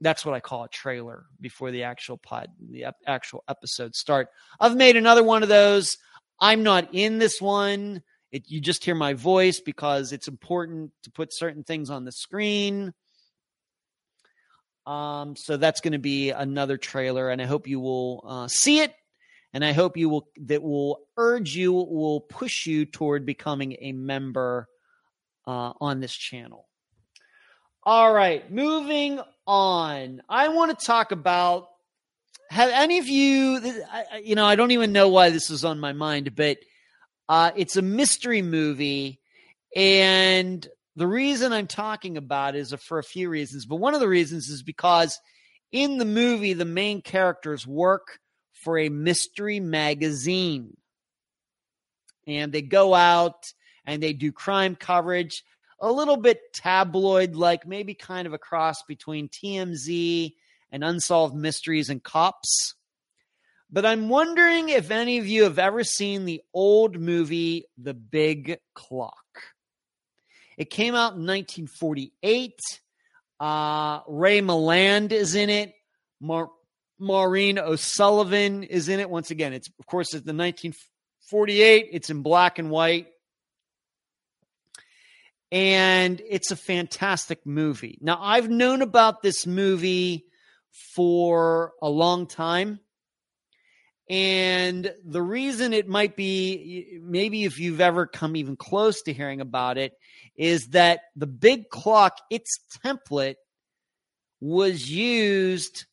That's what I call a trailer before the actual pod, the actual episode start. I've made another one of those. I'm not in this one. It, you just hear my voice because it's important to put certain things on the screen. Um, so that's going to be another trailer, and I hope you will uh, see it, and I hope you will that will urge you, will push you toward becoming a member uh, on this channel. All right, moving on. I want to talk about. Have any of you, you know, I don't even know why this is on my mind, but uh, it's a mystery movie, and the reason I'm talking about is for a few reasons, but one of the reasons is because in the movie, the main characters work for a mystery magazine. And they go out and they do crime coverage, a little bit tabloid like, maybe kind of a cross between TMZ and Unsolved Mysteries and Cops. But I'm wondering if any of you have ever seen the old movie, The Big Clock. It came out in 1948. Uh, Ray Milland is in it. Mar- Maureen O'Sullivan is in it. Once again, it's of course it's the 1948. It's in black and white. And it's a fantastic movie. Now, I've known about this movie for a long time. And the reason it might be, maybe if you've ever come even close to hearing about it, is that the big clock, its template was used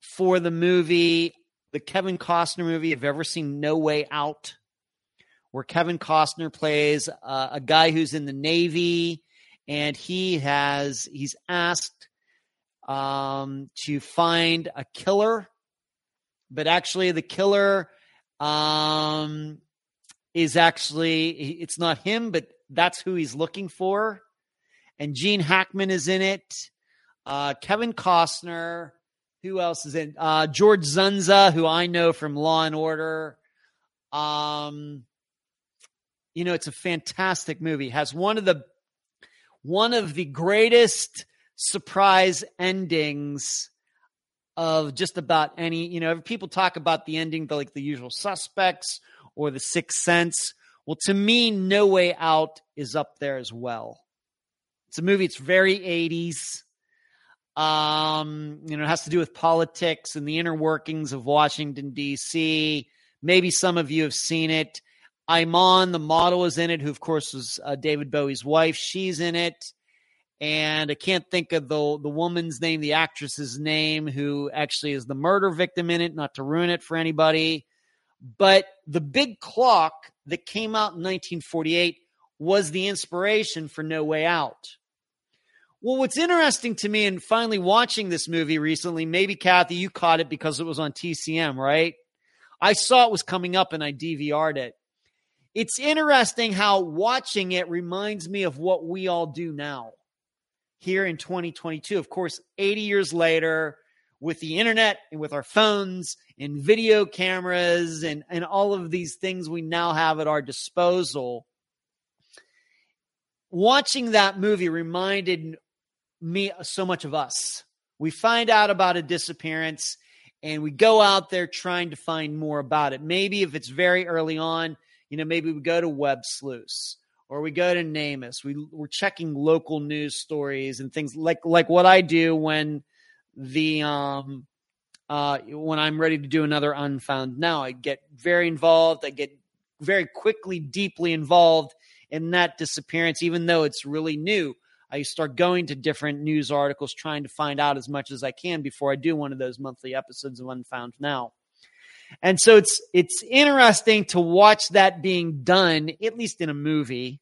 for the movie, the Kevin Costner movie. Have you ever seen No Way Out? Where Kevin Costner plays uh, a guy who's in the Navy and he has, he's asked um, to find a killer but actually the killer um, is actually it's not him, but that's who he's looking for. And Gene Hackman is in it. Uh, Kevin Costner. Who else is in? Uh, George Dzundza, who I know from Law and Order. Um, you know, it's a fantastic movie. Has one of the one of the greatest surprise endings of just about any, you know, people talk about the ending, the, like the usual suspects or the sixth sense. Well, to me, No Way Out is up there as well. It's a movie, it's very 80s. Um, you know, it has to do with politics and the inner workings of Washington, D.C. Maybe some of you have seen it. Iman, the model, is in it, who, of course, was uh, David Bowie's wife. She's in it and I can't think of the the woman's name, the actress's name, who actually is the murder victim in it. Not to ruin it for anybody, but the big clock that came out in 1948 was the inspiration for No Way Out. Well, what's interesting to me, and finally watching this movie recently, maybe Kathy, you caught it because it was on TCM, right? I saw it was coming up and I DVR'd it. It's interesting how watching it reminds me of what we all do now here in 2022. Of course, 80 years later, with the internet and with our phones and video cameras and, and all of these things we now have at our disposal, watching that movie reminded me so much of us. We find out about a disappearance and we go out there trying to find more about it. Maybe if it's very early on, you know, maybe we go to Web Sleuths or we go to NamUs. We we're checking local news stories and things like like what I do when the um uh when I'm ready to do another unfound now. I get very involved. I get very quickly deeply involved in that disappearance, even though it's really new. I start going to different news articles trying to find out as much as I can before I do one of those monthly episodes of Unfound Now. And so it's it's interesting to watch that being done, at least in a movie,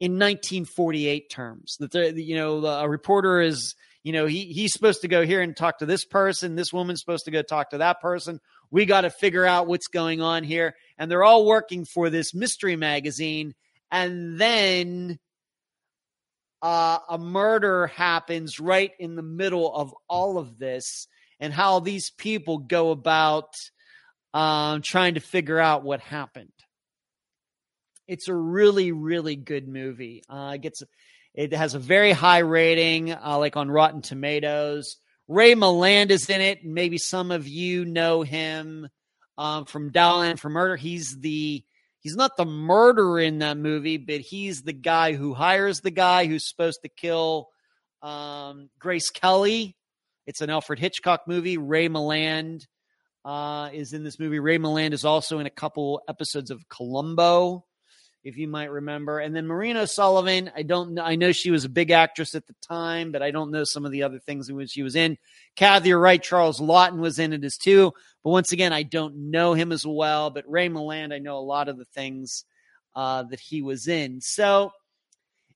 in 1948 terms. That you know a reporter is you know he he's supposed to go here and talk to this person, this woman's supposed to go talk to that person. We got to figure out what's going on here, and they're all working for this mystery magazine, and then uh, a murder happens right in the middle of all of this and how these people go about um, trying to figure out what happened. It's a really, really good movie. Uh, it gets, it has a very high rating, uh, like on Rotten Tomatoes. Ray Milland is in it. Maybe some of you know him um, from Dial for Murder. He's the he's not the murderer in that movie, but he's the guy who hires the guy who's supposed to kill um, Grace Kelly. It's an Alfred Hitchcock movie. Ray Milland uh, is in this movie. Ray Milland is also in a couple episodes of Columbo if you might remember. And then Maureen O'Sullivan, I don't know. I know she was a big actress at the time, but I don't know some of the other things in which she was in. Kathy, you're right. Charles Laughton was in it as too. But once again, I don't know him as well. But Ray Milland, I know a lot of the things uh, that he was in. So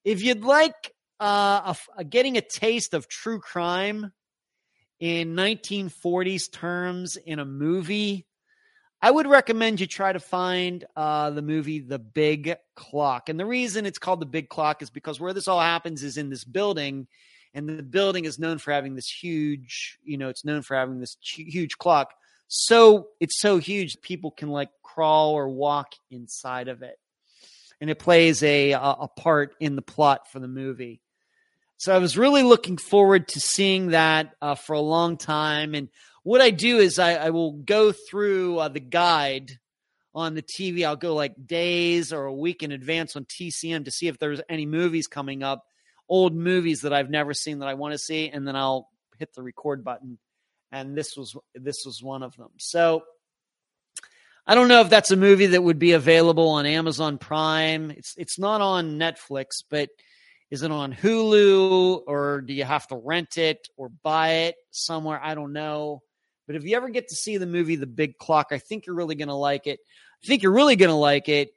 if you'd like uh, a, a, getting a taste of true crime in 1940s terms in a movie, I would recommend you try to find uh, the movie The Big Clock. And the reason it's called The Big Clock is because where this all happens is in this building, and the building is known for having this huge, you know, it's known for having this huge clock. So it's so huge, people can like crawl or walk inside of it. And it plays a, a part in the plot for the movie. So I was really looking forward to seeing that uh, for a long time. And what I do is I, I will go through uh, the guide on the TV. I'll go like days or a week in advance on TCM to see if there's any movies coming up, old movies that I've never seen that I want to see, and then I'll hit the record button. And this was this was one of them. So I don't know if that's a movie that would be available on Amazon Prime. It's it's not on Netflix, but is it on Hulu or do you have to rent it or buy it somewhere? I don't know. But if you ever get to see the movie The Big Clock, I think you're really going to like it. I think you're really going to like it.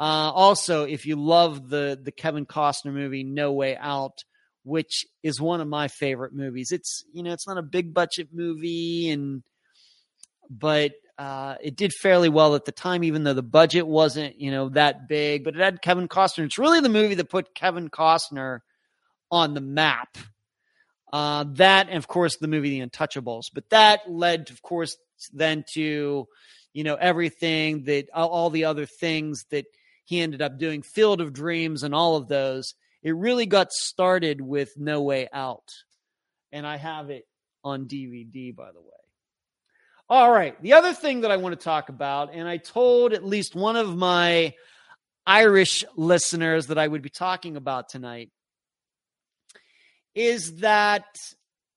Uh, also, if you love the the Kevin Costner movie No Way Out, which is one of my favorite movies. It's you know it's not a big budget movie, and but uh, it did fairly well at the time, even though the budget wasn't you know that big. But it had Kevin Costner. It's really the movie that put Kevin Costner on the map uh, that, and of course, the movie The Untouchables. But that led, of course, then to, you know, everything that all the other things that he ended up doing, Field of Dreams, and all of those. It really got started with No Way Out. And I have it on DVD, by the way. All right. The other thing that I want to talk about, and I told at least one of my Irish listeners that I would be talking about tonight, is that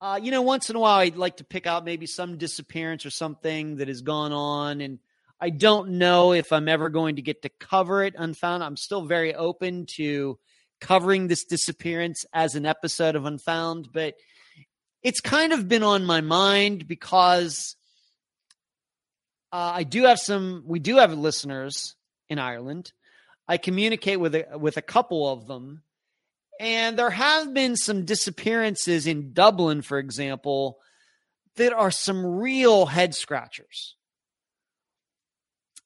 uh, you know once in a while I'd like to pick out maybe some disappearance or something that has gone on, and I don't know if I'm ever going to get to cover it unfound. I'm still very open to covering this disappearance as an episode of Unfound, but it's kind of been on my mind because uh, I do have some. We do have listeners in Ireland. I communicate with a, with a couple of them, and there have been some disappearances in Dublin, for example, that are some real head scratchers.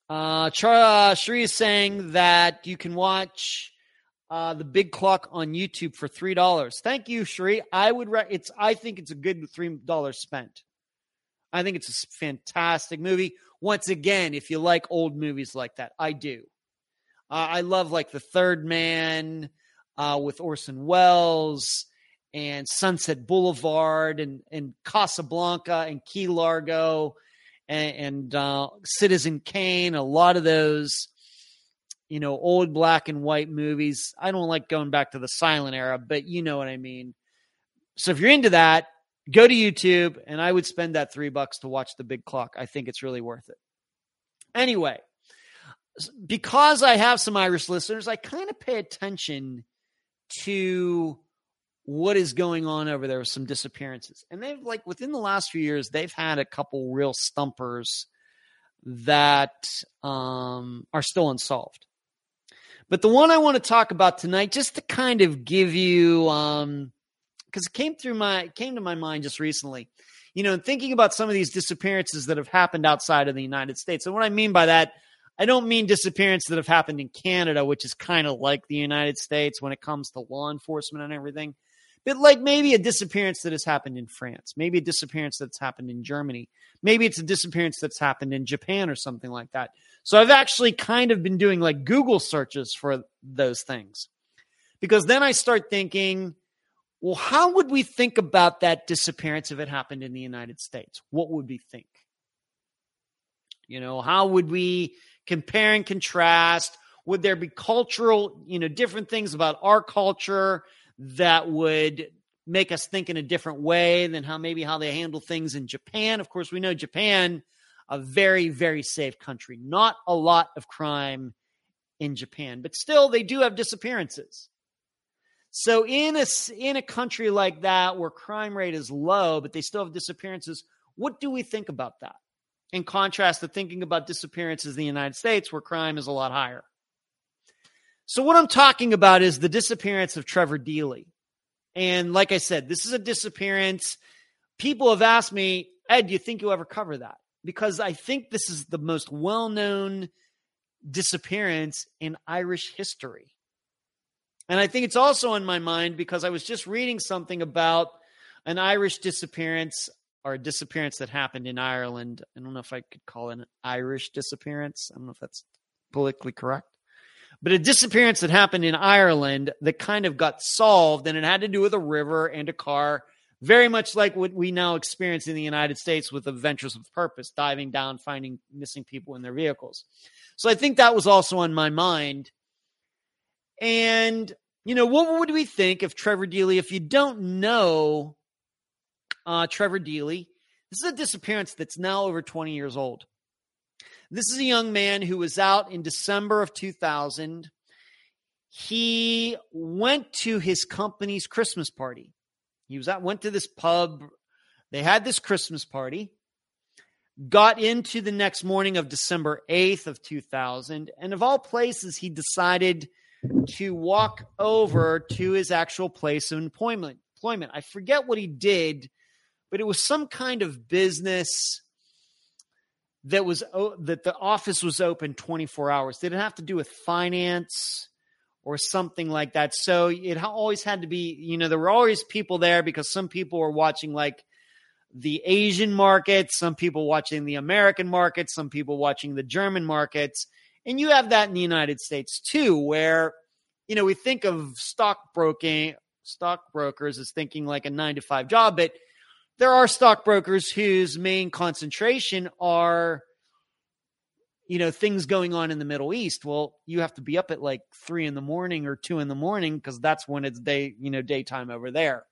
Uh, uh, Shri is saying that you can watch uh, the Big Clock on YouTube for three dollars. Thank you, Shri. I would. Re- it's. I think it's a good three dollars spent. I think it's a fantastic movie. Once again, if you like old movies like that, I do. Uh, I love like The Third Man uh, with Orson Welles and Sunset Boulevard and, and Casablanca and Key Largo and, and uh, Citizen Kane, a lot of those, you know, old black and white movies. I don't like going back to the silent era, but you know what I mean. So if you're into that, go to YouTube and I would spend that three bucks to watch the big clock. I think it's really worth it. Anyway, because I have some Irish listeners, I kind of pay attention to what is going on over there with some disappearances. And they've like within the last few years, they've had a couple real stumpers that um, are still unsolved. But the one I want to talk about tonight, just to kind of give you, um, because it came through my came to my mind just recently, you know, thinking about some of these disappearances that have happened outside of the United States. And what I mean by that, I don't mean disappearances that have happened in Canada, which is kind of like the United States when it comes to law enforcement and everything but like maybe a disappearance that has happened in France, maybe a disappearance that's happened in Germany, maybe it's a disappearance that's happened in Japan or something like that. So I've actually kind of been doing like Google searches for those things because then I start thinking, well, how would we think about that disappearance if it happened in the United States? What would we think? You know, how would we compare and contrast? Would there be cultural, you know, different things about our culture that would make us think in a different way than how maybe how they handle things in Japan. Of course, we know Japan, a very, very safe country. Not a lot of crime in Japan, but still they do have disappearances. So in a in a country like that where crime rate is low, but they still have disappearances, what do we think about that? In contrast to thinking about disappearances in the United States where crime is a lot higher. So, what I'm talking about is the disappearance of Trevor Deely. And like I said, this is a disappearance. People have asked me, Ed, do you think you'll ever cover that? Because I think this is the most well known disappearance in Irish history. And I think it's also on my mind because I was just reading something about an Irish disappearance or a disappearance that happened in Ireland. I don't know if I could call it an Irish disappearance. I don't know if that's politically correct but a disappearance that happened in Ireland that kind of got solved, and it had to do with a river and a car, very much like what we now experience in the United States with Adventures of Purpose, diving down, finding missing people in their vehicles. So I think that was also on my mind. And, you know, what would we think if Trevor Deely, if you don't know uh, Trevor Deely, this is a disappearance that's now over 20 years old. This is a young man who was out in December of 2000. He went to his company's Christmas party. He was out, went to this pub. They had this Christmas party. Got into the next morning of December 8th of 2000. And of all places, he decided to walk over to his actual place of employment. Employment. I forget what he did, but it was some kind of business that was that the office was open 24 hours. Did it have to do with finance or something like that? So it always had to be, you know, there were always people there because some people were watching like the Asian market, some people watching the American market, some people watching the German markets. And you have that in the United States too, where, you know, we think of stockbroking, stockbrokers as thinking like a nine to five job, but there are stockbrokers whose main concentration are you know things going on in the middle east. Well you have to be up at like three in the morning or two in the morning because that's when it's day you know daytime over there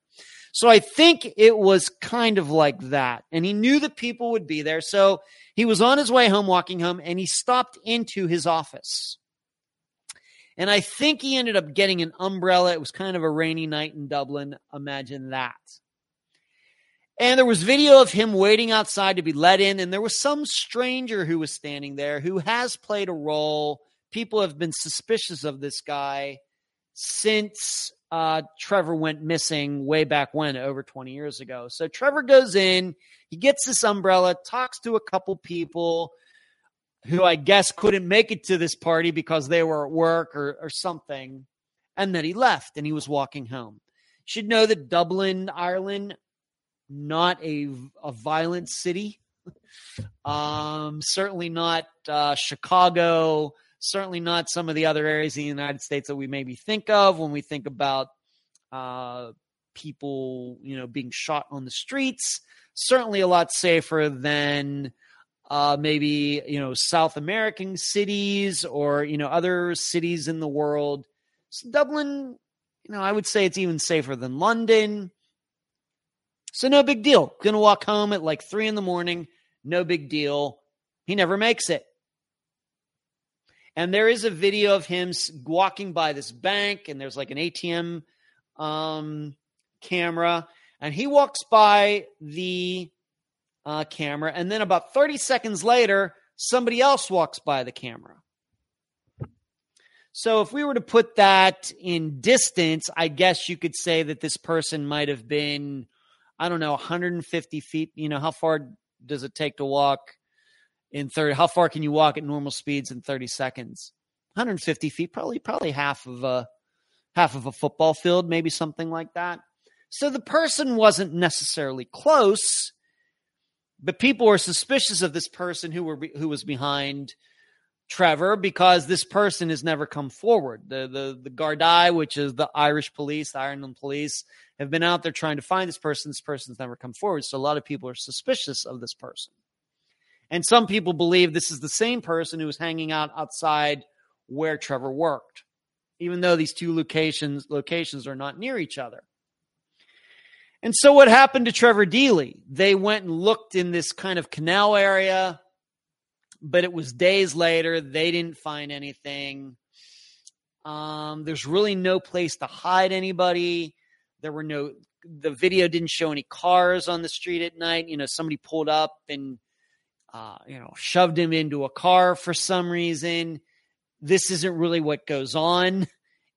so i think it was kind of like that. And he knew that people would be there. So he was on his way home walking home and he stopped into his office. And i think he ended up getting an umbrella. It was kind of a rainy night in dublin. Imagine that. And there was video of him waiting outside to be let in. And there was some stranger who was standing there who has played a role. People have been suspicious of this guy since uh, Trevor went missing way back when, over 20 years ago. So Trevor goes in, he gets this umbrella, talks to a couple people who I guess couldn't make it to this party because they were at work or, or something. And then he left and he was walking home. Should know that Dublin, Ireland, not a, a violent city. <laughs> Um, certainly not uh, Chicago. Certainly not some of the other areas in the United States that we maybe think of when we think about uh, people, you know, being shot on the streets. Certainly a lot safer than uh, maybe you know South American cities or you know other cities in the world. So Dublin, you know, I would say it's even safer than London. So no big deal. Gonna walk home at like three in the morning. No big deal. He never makes it. And there is a video of him walking by this bank, and there's like an ATM um, camera, and he walks by the uh, camera, and then about 30 seconds later, somebody else walks by the camera. So if we were to put that in distance, I guess you could say that this person might have been, I don't know, 150 feet. You know, how far does it take to walk in 30? How far can you walk at normal speeds in 30 seconds? 150 feet, probably, probably half of a half of a football field, maybe something like that. So the person wasn't necessarily close, but people were suspicious of this person who were who was behind Trevor because this person has never come forward. The the the Gardaí, which is the Irish police, the Ireland police, have been out there trying to find this person. This person's never come forward. So a lot of people are suspicious of this person. And some people believe this is the same person who was hanging out outside where Trevor worked, even though these two locations locations are not near each other. And so what happened to Trevor Deely? They went and looked in this kind of canal area, but it was days later. They didn't find anything. Um, there's really no place to hide anybody. There were no, the video didn't show any cars on the street at night. You know, somebody pulled up and, uh, you know, shoved him into a car for some reason. This isn't really what goes on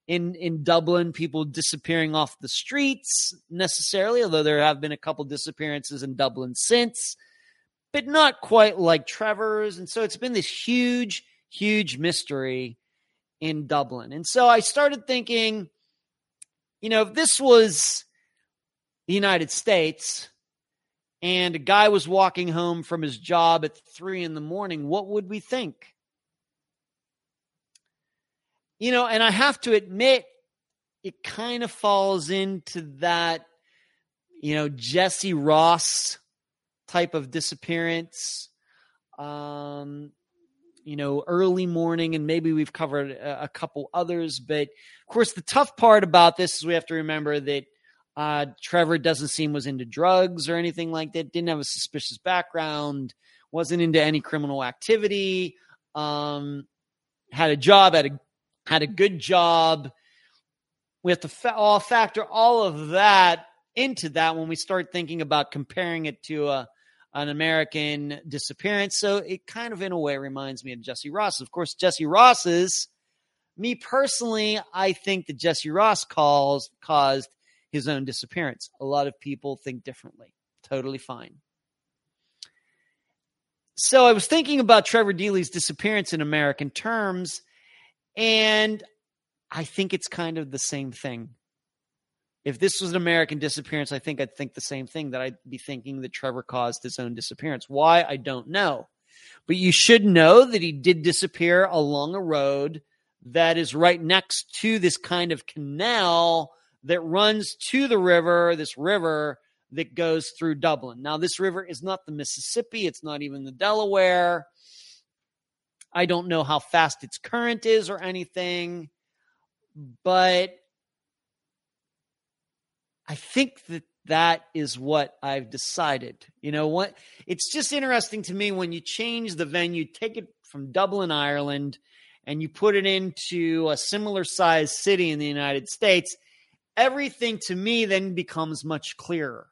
in in Dublin, people disappearing off the streets necessarily, although there have been a couple disappearances in Dublin since, but not quite like Trevor's. And so it's been this huge, huge mystery in Dublin. And so I started thinking, you know, if this was the United States and a guy was walking home from his job at three in the morning, what would we think? you know, and I have to admit, it kind of falls into that, you know, Jesse Ross type of disappearance. Um, you know, early morning, and maybe we've covered a, a, couple others. But of course, the tough part about this is we have to remember that uh, Trevor doesn't seem was into drugs or anything like that. Didn't have a suspicious background. Wasn't into any criminal activity. Um, had a job Had a had a good job. We have to fa- all factor all of that into that when we start thinking about comparing it to a, an American disappearance. So it kind of, in a way, reminds me of Jesse Ross. Of course, Jesse Ross's. Me personally, I think that Jesse Ross calls caused his own disappearance. A lot of people think differently. Totally fine. So I was thinking about Trevor Deely's disappearance in American terms, and I think it's kind of the same thing. If this was an American disappearance, I think I'd think the same thing that I'd be thinking that Trevor caused his own disappearance. Why? I don't know. But you should know that he did disappear along a road that is right next to this kind of canal that runs to the river, this river that goes through Dublin. Now, this river is not the Mississippi, it's not even the Delaware. I don't know how fast its current is or anything, but I think that that is what I've decided. You know what? It's just interesting to me when you change the venue, take it from Dublin, Ireland, and you put it into a similar sized city in the United States, everything to me then becomes much clearer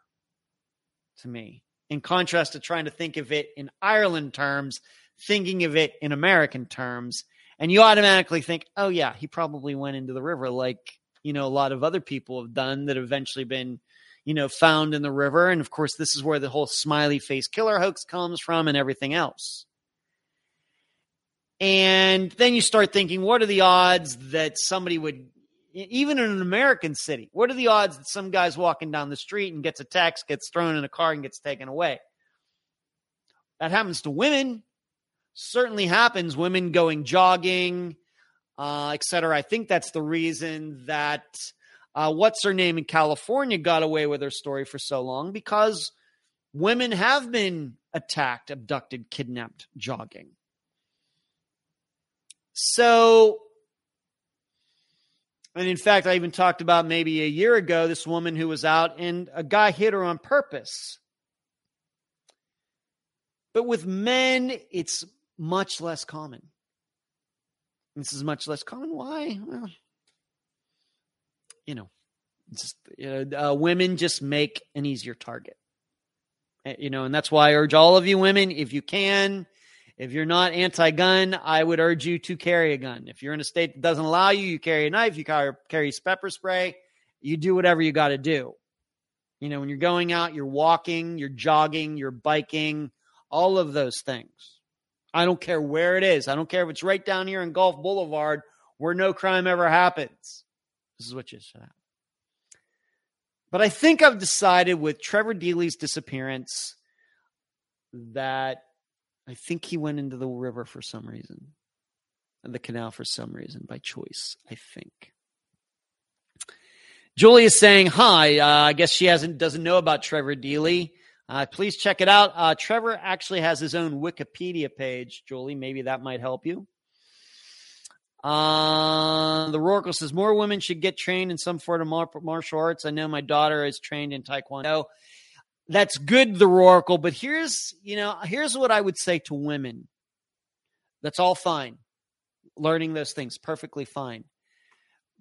to me. In contrast to trying to think of it in Ireland terms, thinking of it in American terms, and you automatically think, oh, yeah, he probably went into the river like, you know, a lot of other people have done that have eventually been, you know, found in the river. And of course, this is where the whole smiley face killer hoax comes from and everything else. And then you start thinking, what are the odds that somebody would, even in an American city, what are the odds that some guy's walking down the street and gets a text, gets thrown in a car, and gets taken away? That happens to women certainly happens. Women going jogging, uh, etc. I think that's the reason that uh, what's her name in California got away with her story for so long because women have been attacked, abducted, kidnapped, jogging. So, and in fact, I even talked about maybe a year ago this woman who was out and a guy hit her on purpose. But with men, it's much less common. This is much less common. Why? Well, you know, just you know, uh, women just make an easier target. Eh, you know, and that's why I urge all of you women, if you can, if you're not anti-gun, I would urge you to carry a gun. If you're in a state that doesn't allow you, you carry a knife, you carry, pepper spray, you do whatever you got to do. You know, when you're going out, you're walking, you're jogging, you're biking, all of those things. I don't care where it is. I don't care if it's right down here in Gulf Boulevard where no crime ever happens. This is what you should. But I think I've decided with Trevor Deely's disappearance that I think he went into the river for some reason, and the canal for some reason by choice. I think. Julie is saying hi. Uh, I guess she hasn't doesn't know about Trevor Deely. Uh, please check it out. Uh, Trevor actually has his own Wikipedia page, Julie. Maybe that might help you. Uh, the Roracle says more women should get trained in some form of martial arts. I know my daughter is trained in Taekwondo. That's good, the Roracle. But here's, you know, here's what I would say to women. That's all fine. Learning those things, perfectly fine.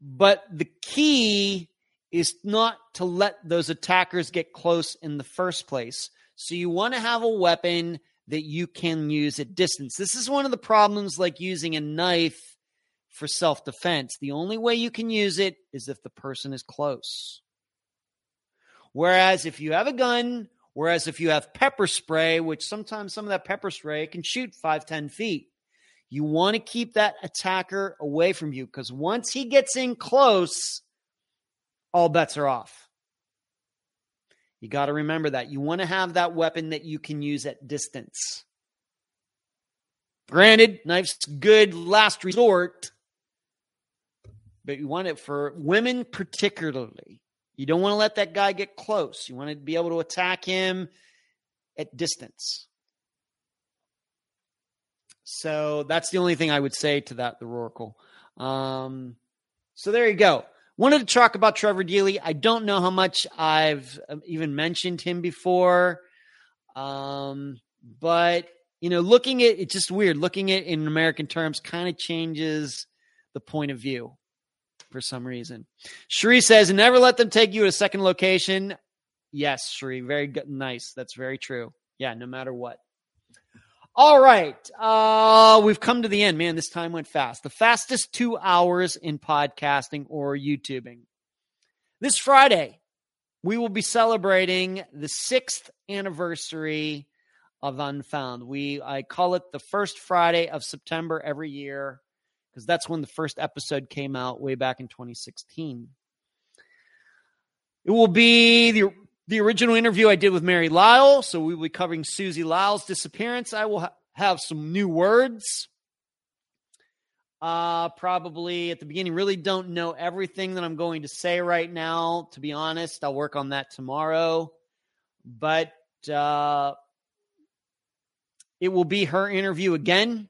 But the key is not to let those attackers get close in the first place. So you want to have a weapon that you can use at distance. This is one of the problems like using a knife for self defense. The only way you can use it is if the person is close. Whereas if you have a gun, whereas if you have pepper spray, which sometimes some of that pepper spray can shoot five, ten feet, you want to keep that attacker away from you because once he gets in close, all bets are off. You got to remember that. You want to have that weapon that you can use at distance. Granted, knife's good last resort, but you want it for women particularly. You don't want to let that guy get close. You want to be able to attack him at distance. So that's the only thing I would say to that, the Roracle. Um, so there you go. Wanted to talk about Trevor Deely. I don't know how much I've um, even mentioned him before. Um, but, you know, looking at it's just weird. Looking at it in American terms kind of changes the point of view for some reason. Sheree says, never let them take you to a second location. Yes, Sheree, very good. Nice. That's very true. Yeah, no matter what. All right. Uh, we've come to the end. Man, this time went fast. The fastest two hours in podcasting or YouTubing. This Friday, we will be celebrating the sixth anniversary of Unfound. We I call it the first Friday of September every year because that's when the first episode came out way back in 2016. It will be the the original interview I did with Mary Lyall. So we will be covering Susie Lyall's disappearance. I will ha- have some new words. Uh, probably at the beginning, really don't know everything that I'm going to say right now. To be honest, I'll work on that tomorrow. But uh, it will be her interview again.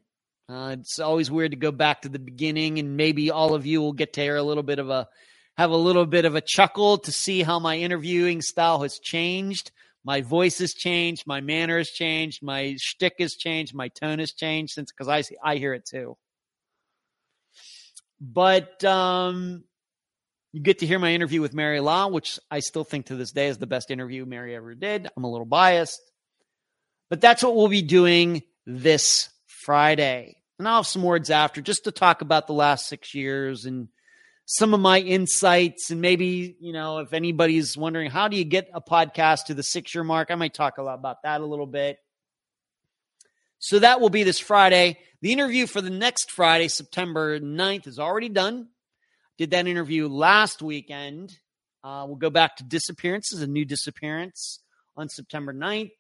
Uh, it's always weird to go back to the beginning, and maybe all of you will get to hear a little bit of a have a little bit of a chuckle to see how my interviewing style has changed. My voice has changed, my manner has changed, my shtick has changed, my tone has changed since because I see I hear it too. But um, you get to hear my interview with Mary Lyall, which I still think to this day is the best interview Mary ever did. I'm a little biased, but that's what we'll be doing this Friday. And I'll have some words after just to talk about the last six years and some of my insights and maybe you know if anybody's wondering how do you get a podcast to the six year mark? I might talk a lot about that a little bit. So that will be this friday. The interview for the next friday september 9th is already done. Did that interview last weekend. Uh, we'll go back to disappearances a new disappearance on september 9th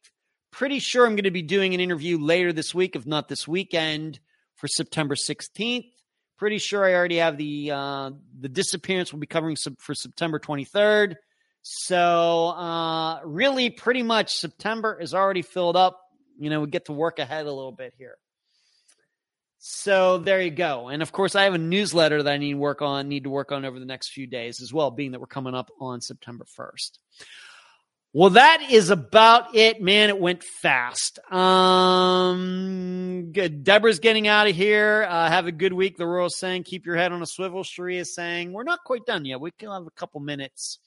pretty sure i'm going to be doing an interview later this week if not this weekend for september 16th Pretty sure I already have the uh, the disappearance we'll be covering for September 23rd. So uh, really, pretty much September is already filled up. You know, we get to work ahead a little bit here. So there you go. And of course, I have a newsletter that I need to work on, need to work on over the next few days as well, being that we're coming up on September 1st. Well, that is about it, man. It went fast. Um, good. Deborah's getting out of here. Uh, have a good week. The Royal saying, keep your head on a swivel. Sharia saying, we're not quite done yet. We still have a couple minutes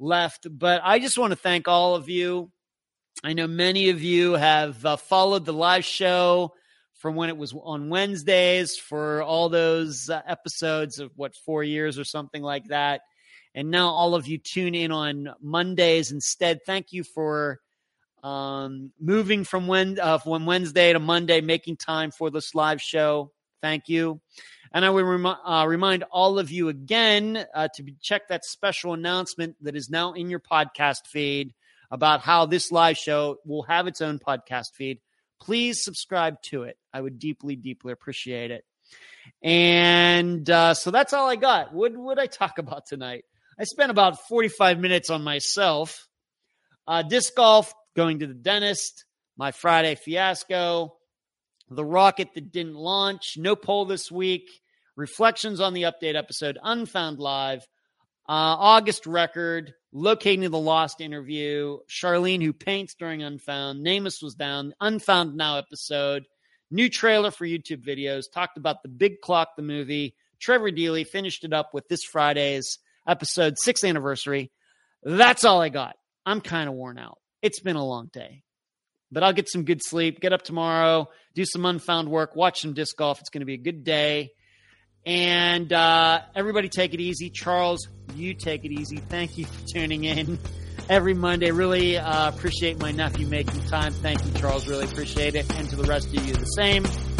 left, but I just want to thank all of you. I know many of you have uh, followed the live show from when it was on Wednesdays for all those uh, episodes of what, four years or something like that and now all of you tune in on Mondays instead. Thank you for um, moving from when uh, from Wednesday to Monday, making time for this live show. Thank you. And I rem- uh, remind all of you again uh, to check that special announcement that is now in your podcast feed about how this live show will have its own podcast feed. Please subscribe to it. I would deeply, deeply appreciate it. And uh, so that's all I got. What would I talk about tonight? I spent about 45 minutes on myself. Uh, disc golf, going to the dentist, my Friday fiasco, the rocket that didn't launch, no poll this week, reflections on the update episode, Unfound Live, uh, August record, locating the lost interview, Charlene who paints during Unfound, NamUs was down, Unfound Now episode, new trailer for YouTube videos, talked about the Big Clock, the movie. Trevor Deely finished it up with this Friday's episode sixth anniversary. That's all I got. I'm kind of worn out. It's been a long day, but I'll get some good sleep, get up tomorrow, do some unfound work, watch some disc golf. It's going to be a good day. And uh, everybody take it easy. Charles, you take it easy. Thank you for tuning in every Monday. Really uh, appreciate my nephew making time. Thank you, Charles. Really appreciate it. And to the rest of you, the same.